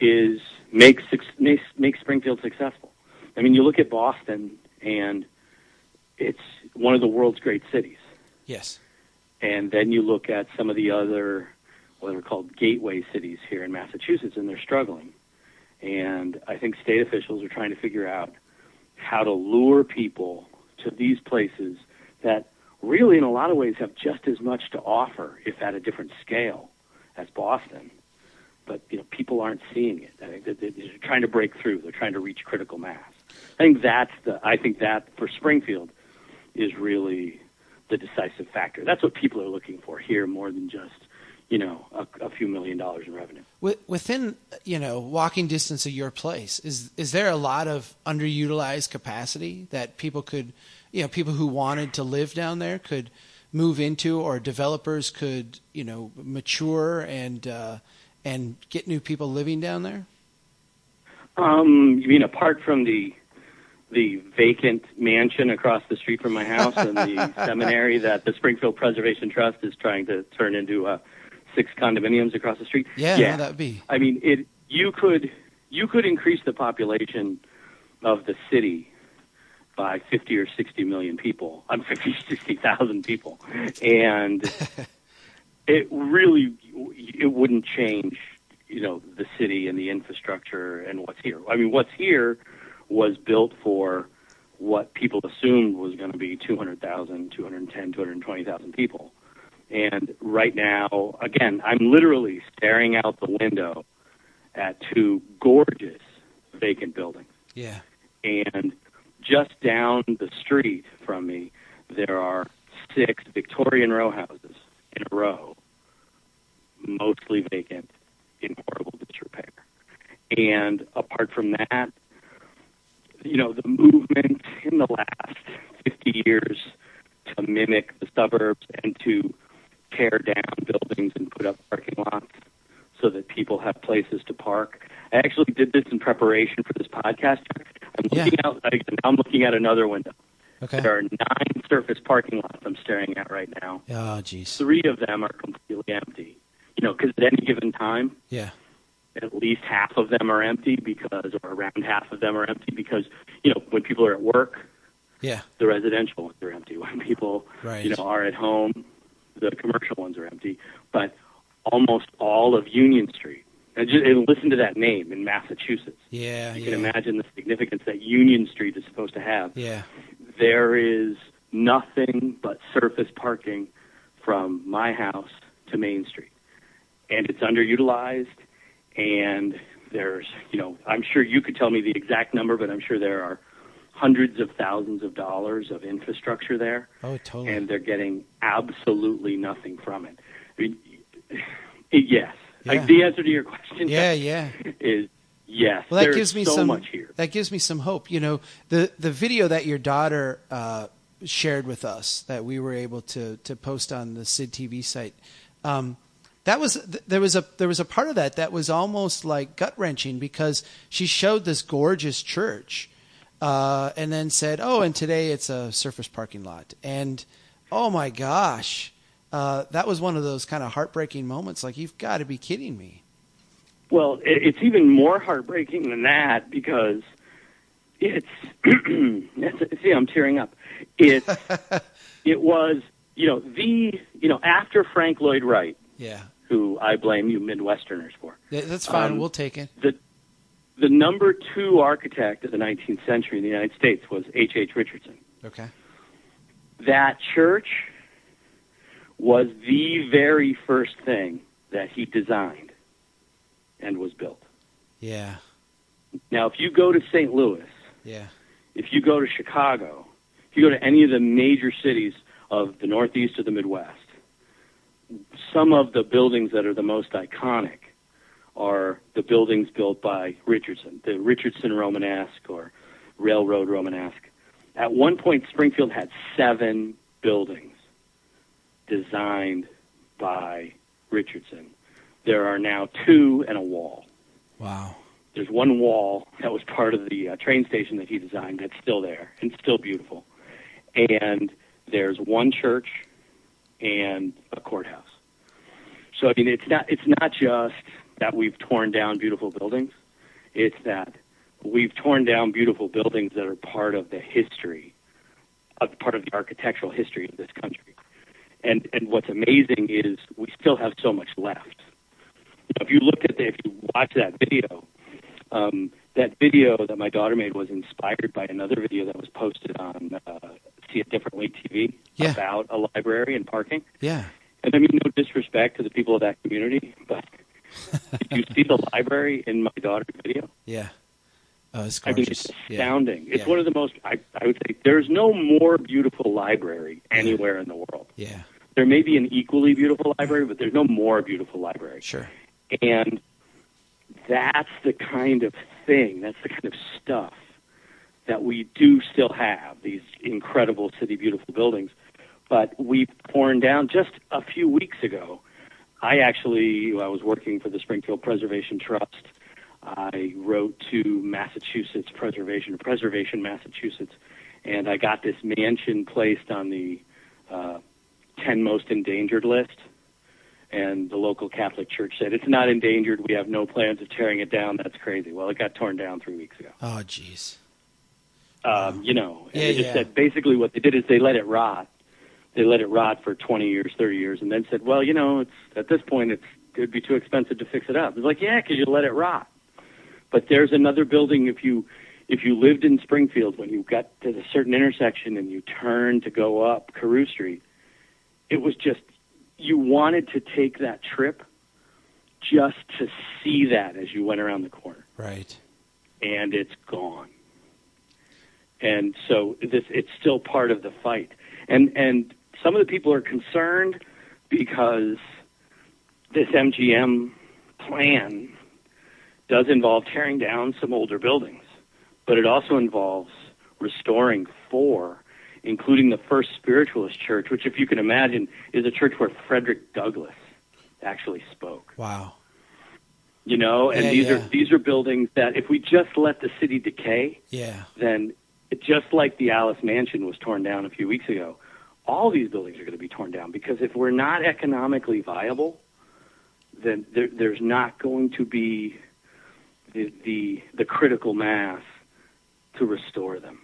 is make make, make Springfield successful. I mean, you look at Boston, and it's one of the world's great cities Yes. and then you look at some of the other what are called gateway cities here in Massachusetts, and they're struggling. And I think state officials are trying to figure out how to lure people to these places that really, in a lot of ways, have just as much to offer, if at a different scale, as Boston. But you know, people aren't seeing it. I think they're trying to break through. They're trying to reach critical mass. I think that's the. I think that for Springfield is really the decisive factor. That's what people are looking for here, more than just you know a, a few million dollars in revenue. Within you know walking distance of your place, is is there a lot of underutilized capacity that people could, you know, people who wanted to live down there could move into, or developers could you know mature and uh, and get new people living down there? Um, you mean apart from the the vacant mansion across the street from my house and the seminary that the Springfield Preservation Trust is trying to turn into uh, six condominiums across the street? Yeah, yeah. no, that'd be I mean, it. You could you could increase the population of the city by 50 or 60 million people. I'm 50, 60,000 people, and it really it wouldn't change you know the city and the infrastructure and what's here. I mean, what's here was built for what people assumed was going to be 200,000, 210, 220,000 people. And right now, again, I'm literally staring out the window at two gorgeous vacant buildings. Yeah. And just down the street from me, there are six Victorian row houses in a row, mostly vacant, in horrible disrepair. And apart from that, you know, the movement in the last 50 years to mimic the suburbs and to tear down buildings and put up parking lots so that people have places to park. I actually did this in preparation for this podcast. I'm Yeah. looking out. I- I'm looking at another window. Okay. There are nine surface parking lots I'm staring at right now. Oh, jeez. Three of them are completely empty. You know, because at any given time, Yeah. at least half of them are empty because, or around half of them are empty because, you know, when people are at work, Yeah. the residential ones are empty. When people, Right. you know, are at home, the commercial ones are empty. But almost all of Union Street, uh, and, just, and listen to that name in Massachusetts. Yeah. You yeah. can imagine the significance that Union Street is supposed to have. Yeah. There is nothing but surface parking from my house to Main Street, and it's underutilized. And there's, you know, I'm sure you could tell me the exact number, but I'm sure there are hundreds of thousands of dollars of infrastructure there, Oh, totally. and they're getting absolutely nothing from it. I mean, yes, Yeah. like the answer to your question yeah. Yeah. is yes. Well, that gives me so some. much here. That gives me some hope. You know, the the video that your daughter uh, shared with us that we were able to to post on the Sid TV site. Um, that was there was a there was a part of that that was almost like gut wrenching because she showed this gorgeous church, uh, and then said, "Oh, and today it's a surface parking lot." And oh my gosh, uh, that was one of those kind of heartbreaking moments. Like you've got to be kidding me. Well, it's even more heartbreaking than that because it's. see, I'm tearing up. It it was you know the you know after Frank Lloyd Wright, Yeah, who I blame you Midwesterners for. That's fine. Um, we'll take it. the the number two architect of the 19th century in the United States was H. H. Richardson. Okay. That church was the very first thing that he designed and was built. Yeah. Now, if you go to St. Louis, Yeah. if you go to Chicago, if you go to any of the major cities of the Northeast or the Midwest, some of the buildings that are the most iconic are the buildings built by Richardson, the Richardson Romanesque or Railroad Romanesque. At one point, Springfield had seven buildings designed by Richardson. There are now two and a wall. Wow. There's one wall that was part of the uh, train station that he designed that's still there and still beautiful. And there's one church and a courthouse. So I mean, it's not it's not just that we've torn down beautiful buildings. It's that we've torn down beautiful buildings that are part of the history, of part of the architectural history of this country. And and what's amazing is we still have so much left. If you look at the, if you watch that video, um, that video that my daughter made was inspired by another video that was posted on uh, See It Differently TV Yeah. about a library and parking. Yeah. And I mean, no disrespect to the people of that community, but did you see the library in my daughter's video? Yeah. Oh, it's I mean, gorgeous. it's Yeah. astounding. It's Yeah. one of the most, I, I would say, there's no more beautiful library anywhere in the world. Yeah. There may be an equally beautiful library, but there's no more beautiful library. Sure. And that's the kind of thing, that's the kind of stuff that we do still have, these incredible city beautiful buildings. But we've torn down just a few weeks ago. I actually, I was working for the Springfield Preservation Trust. I wrote to Massachusetts Preservation, Preservation Massachusetts, and I got this mansion placed on the uh, 10 most endangered list and the local Catholic Church said it's not endangered. We have no plans of tearing it down. That's crazy. Well, it got torn down three weeks ago. Oh, jeez. Um, you know, Yeah, they just yeah. said basically what they did is they let it rot. They let it rot for 20 years, 30 years, and then said, well, you know, it's at this point it's It'd be too expensive to fix it up. It's like, yeah, because you let it rot. But there's another building if you if you lived in Springfield when you got to a certain intersection and you turned to go up Carew Street, it was just you wanted to take that trip just to see that as you went around the corner. Right. And it's gone. And so this it's still part of the fight. And and some of the people are concerned because this MGM plan does involve tearing down some older buildings, but it also involves restoring four, including the first spiritualist church, which, if you can imagine, is a church where Frederick Douglass actually spoke. Wow. You know, and Yeah, these yeah. are these are buildings that if we just let the city decay, Yeah. then just like the Alice Mansion was torn down a few weeks ago, all these buildings are going to be torn down because if we're not economically viable, then there, there's not going to be the, the the critical mass to restore them.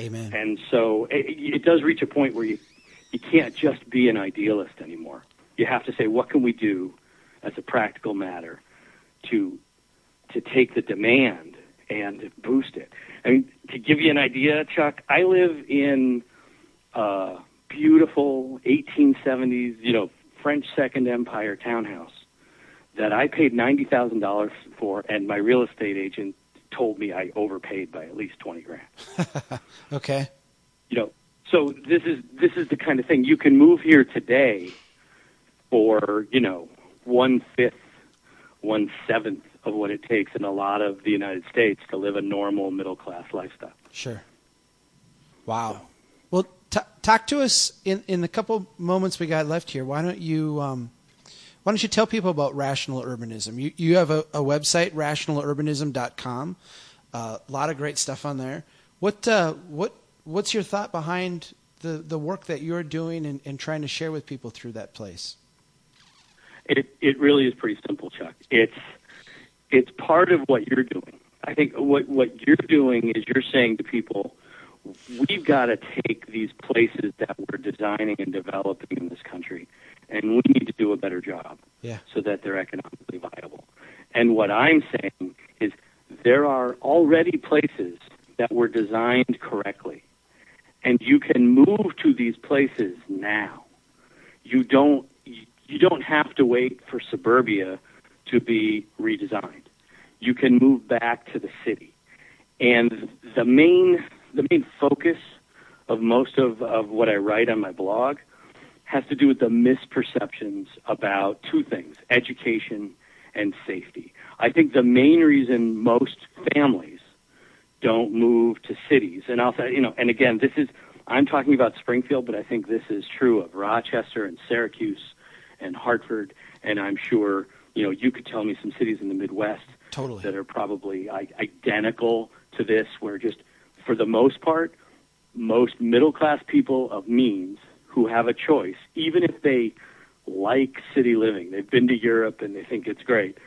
Amen. And so it, it does reach a point where you you can't just be an idealist anymore. You have to say, what can we do as a practical matter to to take the demand and boost it? I mean, to give you an idea, Chuck, I live in a beautiful 1870s, you know, French Second Empire townhouse that I paid ninety thousand dollars for, and my real estate agent told me I overpaid by at least twenty grand Okay. you know so this is this is the kind of thing you can move here today for you know one fifth one seventh of what it takes in a lot of the united states to live a normal middle class lifestyle Sure. Wow. Well, talk to us in in the couple moments we got left here. Why don't you um, why don't you tell people about rational urbanism? You you have a, a website rationalurbanism.com. Uh, a lot of great stuff on there. What uh, what what's your thought behind the the work that you're doing and, and trying to share with people through that place? it it really is pretty simple chuck it's it's part of what you're doing i think what what you're doing is you're saying to people we've got to take these places that we're designing and developing in this country and we need to do a better job Yeah. so that they're economically viable. And what I'm saying is there are already places that were designed correctly. And you can move to these places now. You don't you don't have to wait for suburbia to be redesigned. You can move back to the city. And the main the main focus of most of, of what I write on my blog has to do with the misperceptions about two things education and safety. I think the main reason most families don't move to cities, and I'll say, you know, and again, this is, I'm talking about Springfield, but I think this is true of Rochester and Syracuse and Hartford, and I'm sure, you know, you could tell me some cities in the Midwest Totally. that are probably i- identical to this, where just for the most part, most middle class people of means who have a choice, even if they like city living, they've been to Europe and they think it's great,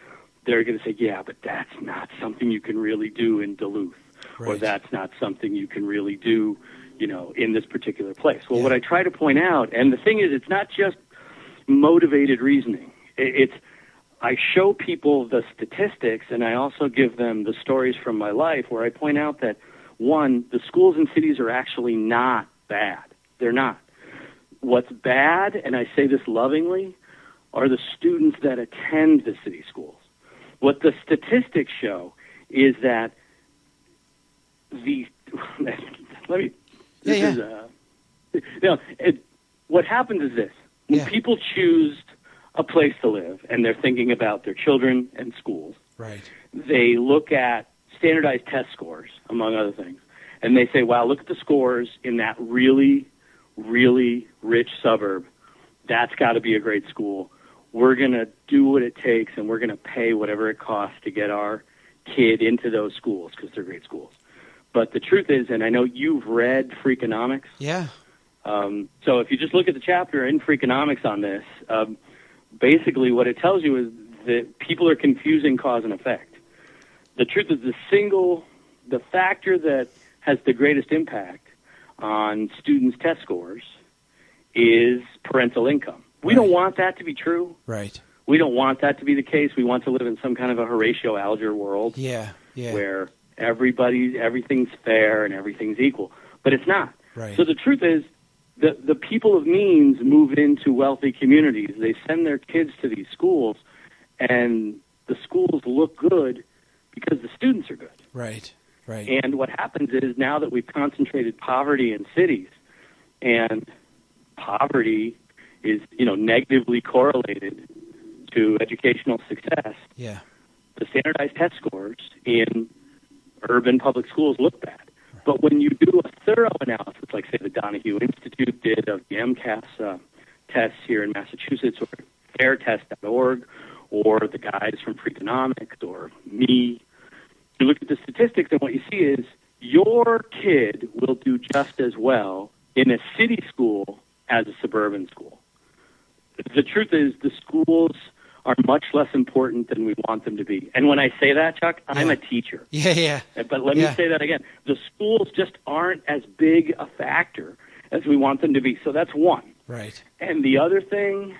they're going to say, yeah, but that's not something you can really do in Duluth, or that's not something you can really do, you know, in this particular place. Well, Yeah. what I try to point out, and the thing is, it's not just motivated reasoning. It's I show people the statistics and I also give them the stories from my life where I point out that one, the schools in cities are actually not bad. They're not. What's bad, and I say this lovingly, are the students that attend the city schools. What the statistics show is that the let me Yeah, this yeah. is uh you know, it, what happens is this when Yeah. people choose a place to live and they're thinking about their children and schools Right. they look at standardized test scores, among other things, and they say, wow, look at the scores in that really, really rich suburb. That's got to be a great school. We're going to do what it takes and we're going to pay whatever it costs to get our kid into those schools because they're great schools. But the truth is, and I know you've read Freakonomics, Yeah. um, so if you just look at the chapter in Freakonomics on this, um, basically what it tells you is that people are confusing cause and effect. The truth is the single, the factor that has the greatest impact on students' test scores is parental income. We Right. don't want that to be true. Right. we don't want that to be the case. We want to live in some kind of a Horatio Alger world Yeah. Yeah. where everybody, everything's fair and everything's equal. But it's not. Right. So the truth is, the the people of means move into wealthy communities. They send their kids to these schools, and the schools look good because the students are good. Right. Right. And what happens is now that we've concentrated poverty in cities, and poverty is you know negatively correlated to educational success, yeah. the standardized test scores in urban public schools look bad. But when you do a thorough analysis, like say the Donahue Institute did of the MCAS uh, tests here in Massachusetts, or fairtest.org, or the guys from Freakonomics, or me, you look at the statistics, and what you see is your kid will do just as well in a city school as a suburban school. The truth is, the schools are much less important than we want them to be. And when I say that, Chuck, I'm a teacher. Yeah. Yeah. Uh, but let Yeah. me say that again. The schools just aren't as big a factor as we want them to be. So that's one. Right. And the other thing,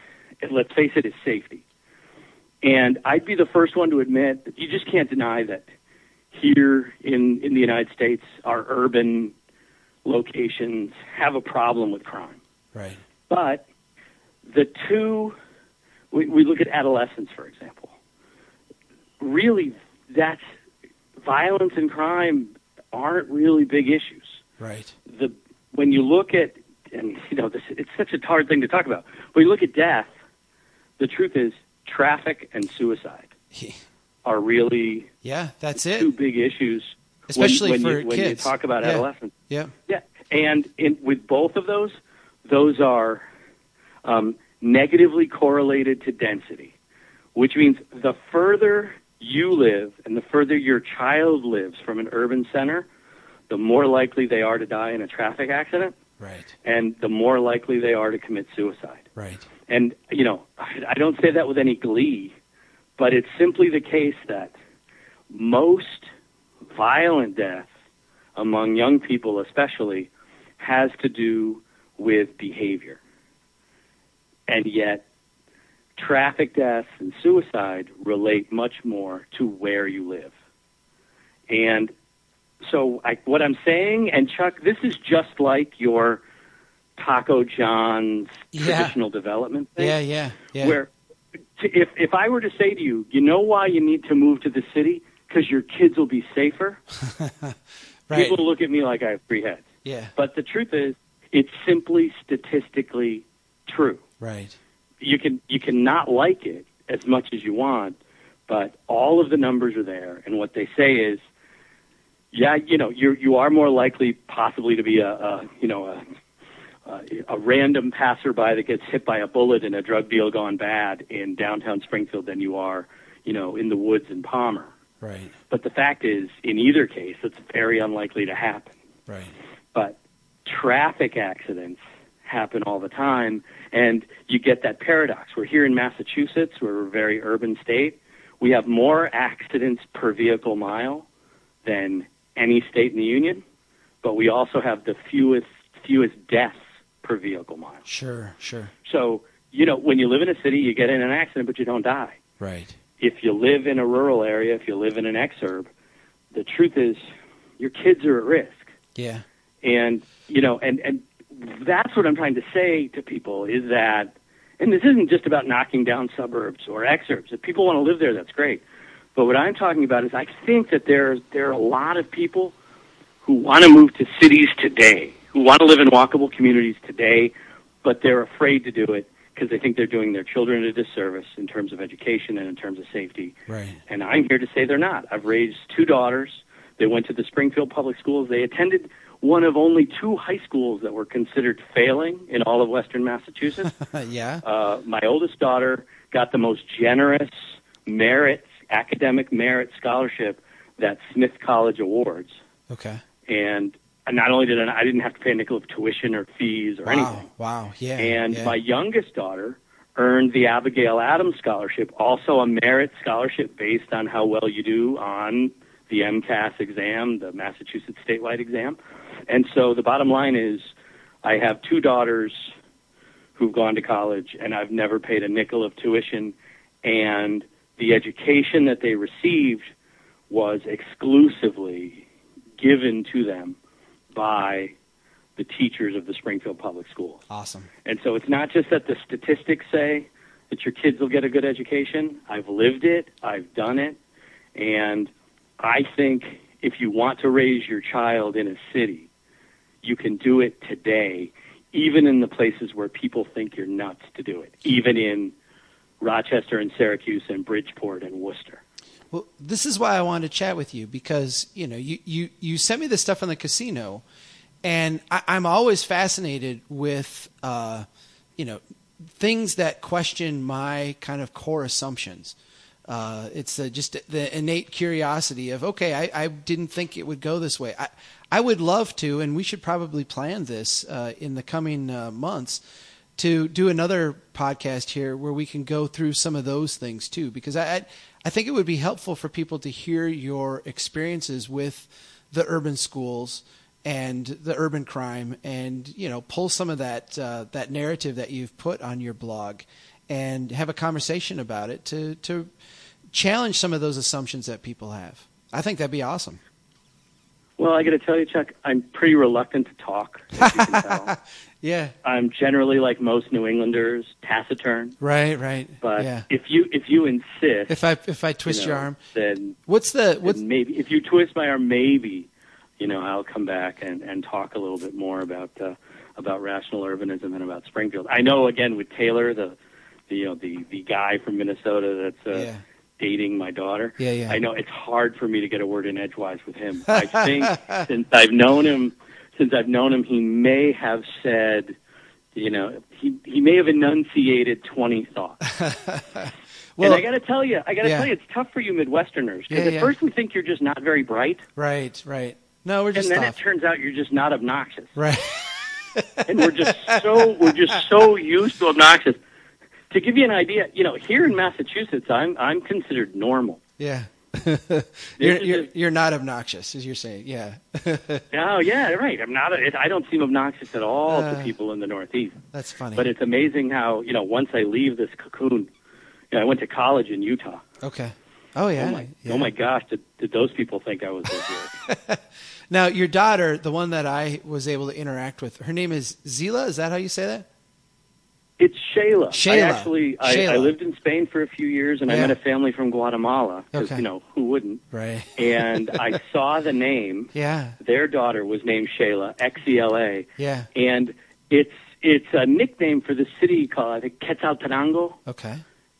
let's face it, is safety. And I'd be the first one to admit that you just can't deny that here in, in the United States, our urban locations have a problem with crime. Right. But the two, we, we look at adolescence, for example. Really, that's violence and crime aren't really big issues. Right. The when you look at, and you know, this it's such a hard thing to talk about. When you look at death, the truth is traffic and suicide are really Yeah. That's it. two big issues. Especially when, when for you, when kids. you talk about Yeah. adolescence. Yeah. Yeah, and in, with both of those, those are um, negatively correlated to density, which means the further you live and the further your child lives from an urban center, the more likely they are to die in a traffic accident, Right. and the more likely they are to commit suicide. Right. And, you know, I I don't say that with any glee, but it's simply the case that most violent death among young people, especially, has to do with behavior. And yet, traffic deaths and suicide relate much more to where you live. And so, I, what I'm saying, and Chuck, this is just like your Taco John's Yeah. traditional development thing Yeah. Yeah. Yeah. where if if I were to say to you, you know why you need to move to the city because your kids will be safer, right. people look at me like I have three heads. Yeah. But the truth is, it's simply statistically true. Right. You can you cannot like it as much as you want, but all of the numbers are there, and what they say is, yeah, you know, you you are more likely possibly to be a, a you know a uh, a random passerby that gets hit by a bullet in a drug deal gone bad in downtown Springfield than you are, you know, in the woods in Palmer. Right. But the fact is, in either case, it's very unlikely to happen. Right. But traffic accidents happen all the time, and you get that paradox. We're here in Massachusetts, we're a very urban state. We have more accidents per vehicle mile than any state in the union, but we also have the fewest fewest deaths per vehicle mile. Sure. Sure. So, you know, when you live in a city, you get in an accident, but you don't die. Right. If you live in a rural area, if you live in an exurb, the truth is your kids are at risk. Yeah. And, you know, and, and that's what I'm trying to say to people is that, and this isn't just about knocking down suburbs or exurbs. If people want to live there, that's great. But what I'm talking about is I think that there, there are a lot of people who want to move to cities today, who want to live in walkable communities today, but they're afraid to do it because they think they're doing their children a disservice in terms of education and in terms of safety. Right. And I'm here to say they're not. I've raised two daughters. They went to the Springfield Public Schools. They attended one of only two high schools that were considered failing in all of Western Massachusetts. yeah. Uh, my oldest daughter got the most generous merit, academic merit scholarship that Smith College awards. Okay. And not only did I, I didn't have to pay a nickel of tuition or fees or Wow. anything. Wow. Yeah. And yeah. my youngest daughter earned the Abigail Adams Scholarship, also a merit scholarship based on how well you do on the MCAS exam, the Massachusetts statewide exam. And so the bottom line is I have two daughters who've gone to college and I've never paid a nickel of tuition and the education that they received was exclusively given to them by the teachers of the Springfield Public Schools. Awesome. And so it's not just that the statistics say that your kids will get a good education. I've lived it, I've done it, and I think if you want to raise your child in a city, you can do it today, even in the places where people think you're nuts to do it, even in Rochester and Syracuse and Bridgeport and Worcester. Well, this is why I wanted to chat with you because you know you you you sent me this stuff on the casino, and I, I'm always fascinated with uh, you know things that question my kind of core assumptions. Uh, it's uh, just the innate curiosity of okay, I, I didn't think it would go this way. I I would love to, and we should probably plan this uh, in the coming uh, months to do another podcast here where we can go through some of those things too, because I I think it would be helpful for people to hear your experiences with the urban schools and the urban crime, and you know pull some of that uh, that narrative that you've put on your blog, and have a conversation about it to to challenge some of those assumptions that people have. I think that'd be awesome. Well, I got to tell you, Chuck, I'm pretty reluctant to talk. As you can tell. Yeah. I'm generally like most New Englanders, taciturn. Right. Right. But yeah. if you if you insist, If I if I twist you know, your arm, then, what's the what's maybe if you twist my arm, maybe you know I'll come back and and talk a little bit more about uh, about rational urbanism and about Springfield. I know again with Taylor, the, the you know the the guy from Minnesota that's uh, yeah dating my daughter. yeah yeah I know it's hard for me to get a word in edgewise with him. I think since I've known him, since I've known him, he may have said, you know, he he may have enunciated twenty thoughts. well and I got to tell you, I got to yeah. tell you, it's tough for you Midwesterners because Yeah, at yeah. first we think you're just not very bright, right right no we're just. and then off it turns out you're just not obnoxious. right and we're just so we're just so used to obnoxious. To give you an idea, you know, here in Massachusetts, I'm I'm considered normal. yeah you're you're, you're not obnoxious as you're saying yeah Oh yeah, right. I'm not. A, I don't seem obnoxious at all Uh. to people in the Northeast. that's funny But it's amazing how you know once I leave this cocoon. You know, I went to college in Utah. okay oh yeah, oh my, yeah. oh my gosh! Did, did those people think I was weird? now your daughter the one that I was able to interact with her name is Zila is that how you say that It's Shayla. I actually I, I lived in Spain for a few years, and I met a family from Guatemala. 'cause, Okay. You know who wouldn't? right And I saw the name. yeah Their daughter was named Shayla, X E L A, yeah and it's it's a nickname for the city called I think Quetzaltenango. okay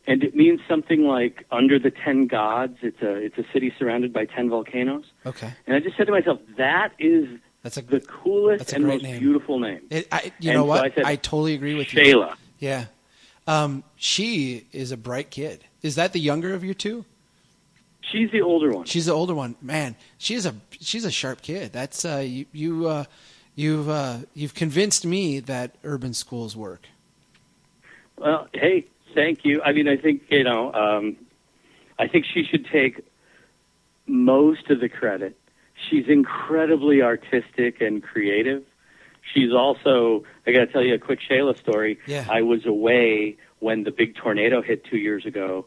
and it means something like under the ten gods. It's a it's a city surrounded by ten volcanoes. okay And I just said to myself, that is that's a the coolest and most name. beautiful name. it, I, you And know so what I said, totally agree with you Shayla. Yeah um she is a bright kid is that the younger of your two She's the older one. She's the older one. Man, she's a she's a sharp kid. That's uh, you you uh, you've uh, you've convinced me that urban schools work. Well, hey, thank you. I mean, I think you know, um, I think she should take most of the credit. She's incredibly artistic and creative. She's also, I got to tell you a quick Shayla story. Yeah. I was away when the big tornado hit two years ago,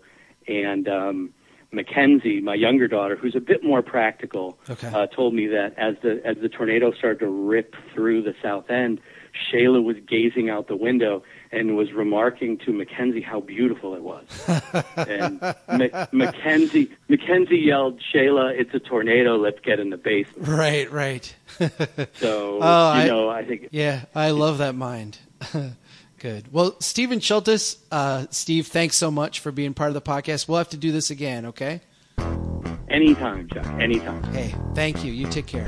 and um, Mackenzie, my younger daughter, who's a bit more practical, Okay. uh, told me that as the as the tornado started to rip through the south end, Shayla was gazing out the window and was remarking to Mackenzie how beautiful it was. and Ma- Mackenzie Mackenzie yelled, "Shayla, it's a tornado! Let's get in the basement." Right, right. So Oh, you I- know, I think yeah, I love that mind. Good. Well, Steven Shultis, uh, Steve, thanks so much for being part of the podcast. We'll have to do this again, okay? anytime, Chuck, anytime. Hey, thank you. You take care.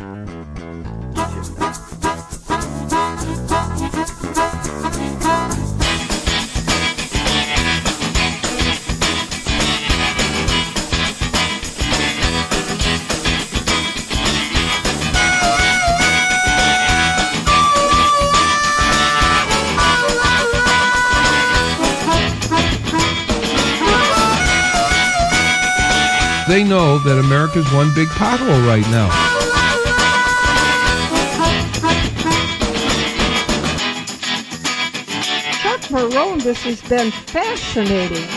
they know that America's one big pothole right now. Chuck Marohn, this has been fascinating.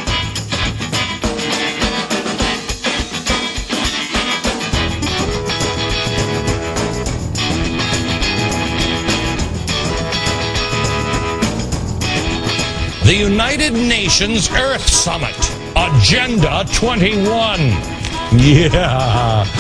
The United Nations Earth Summit, Agenda 21. Yeah.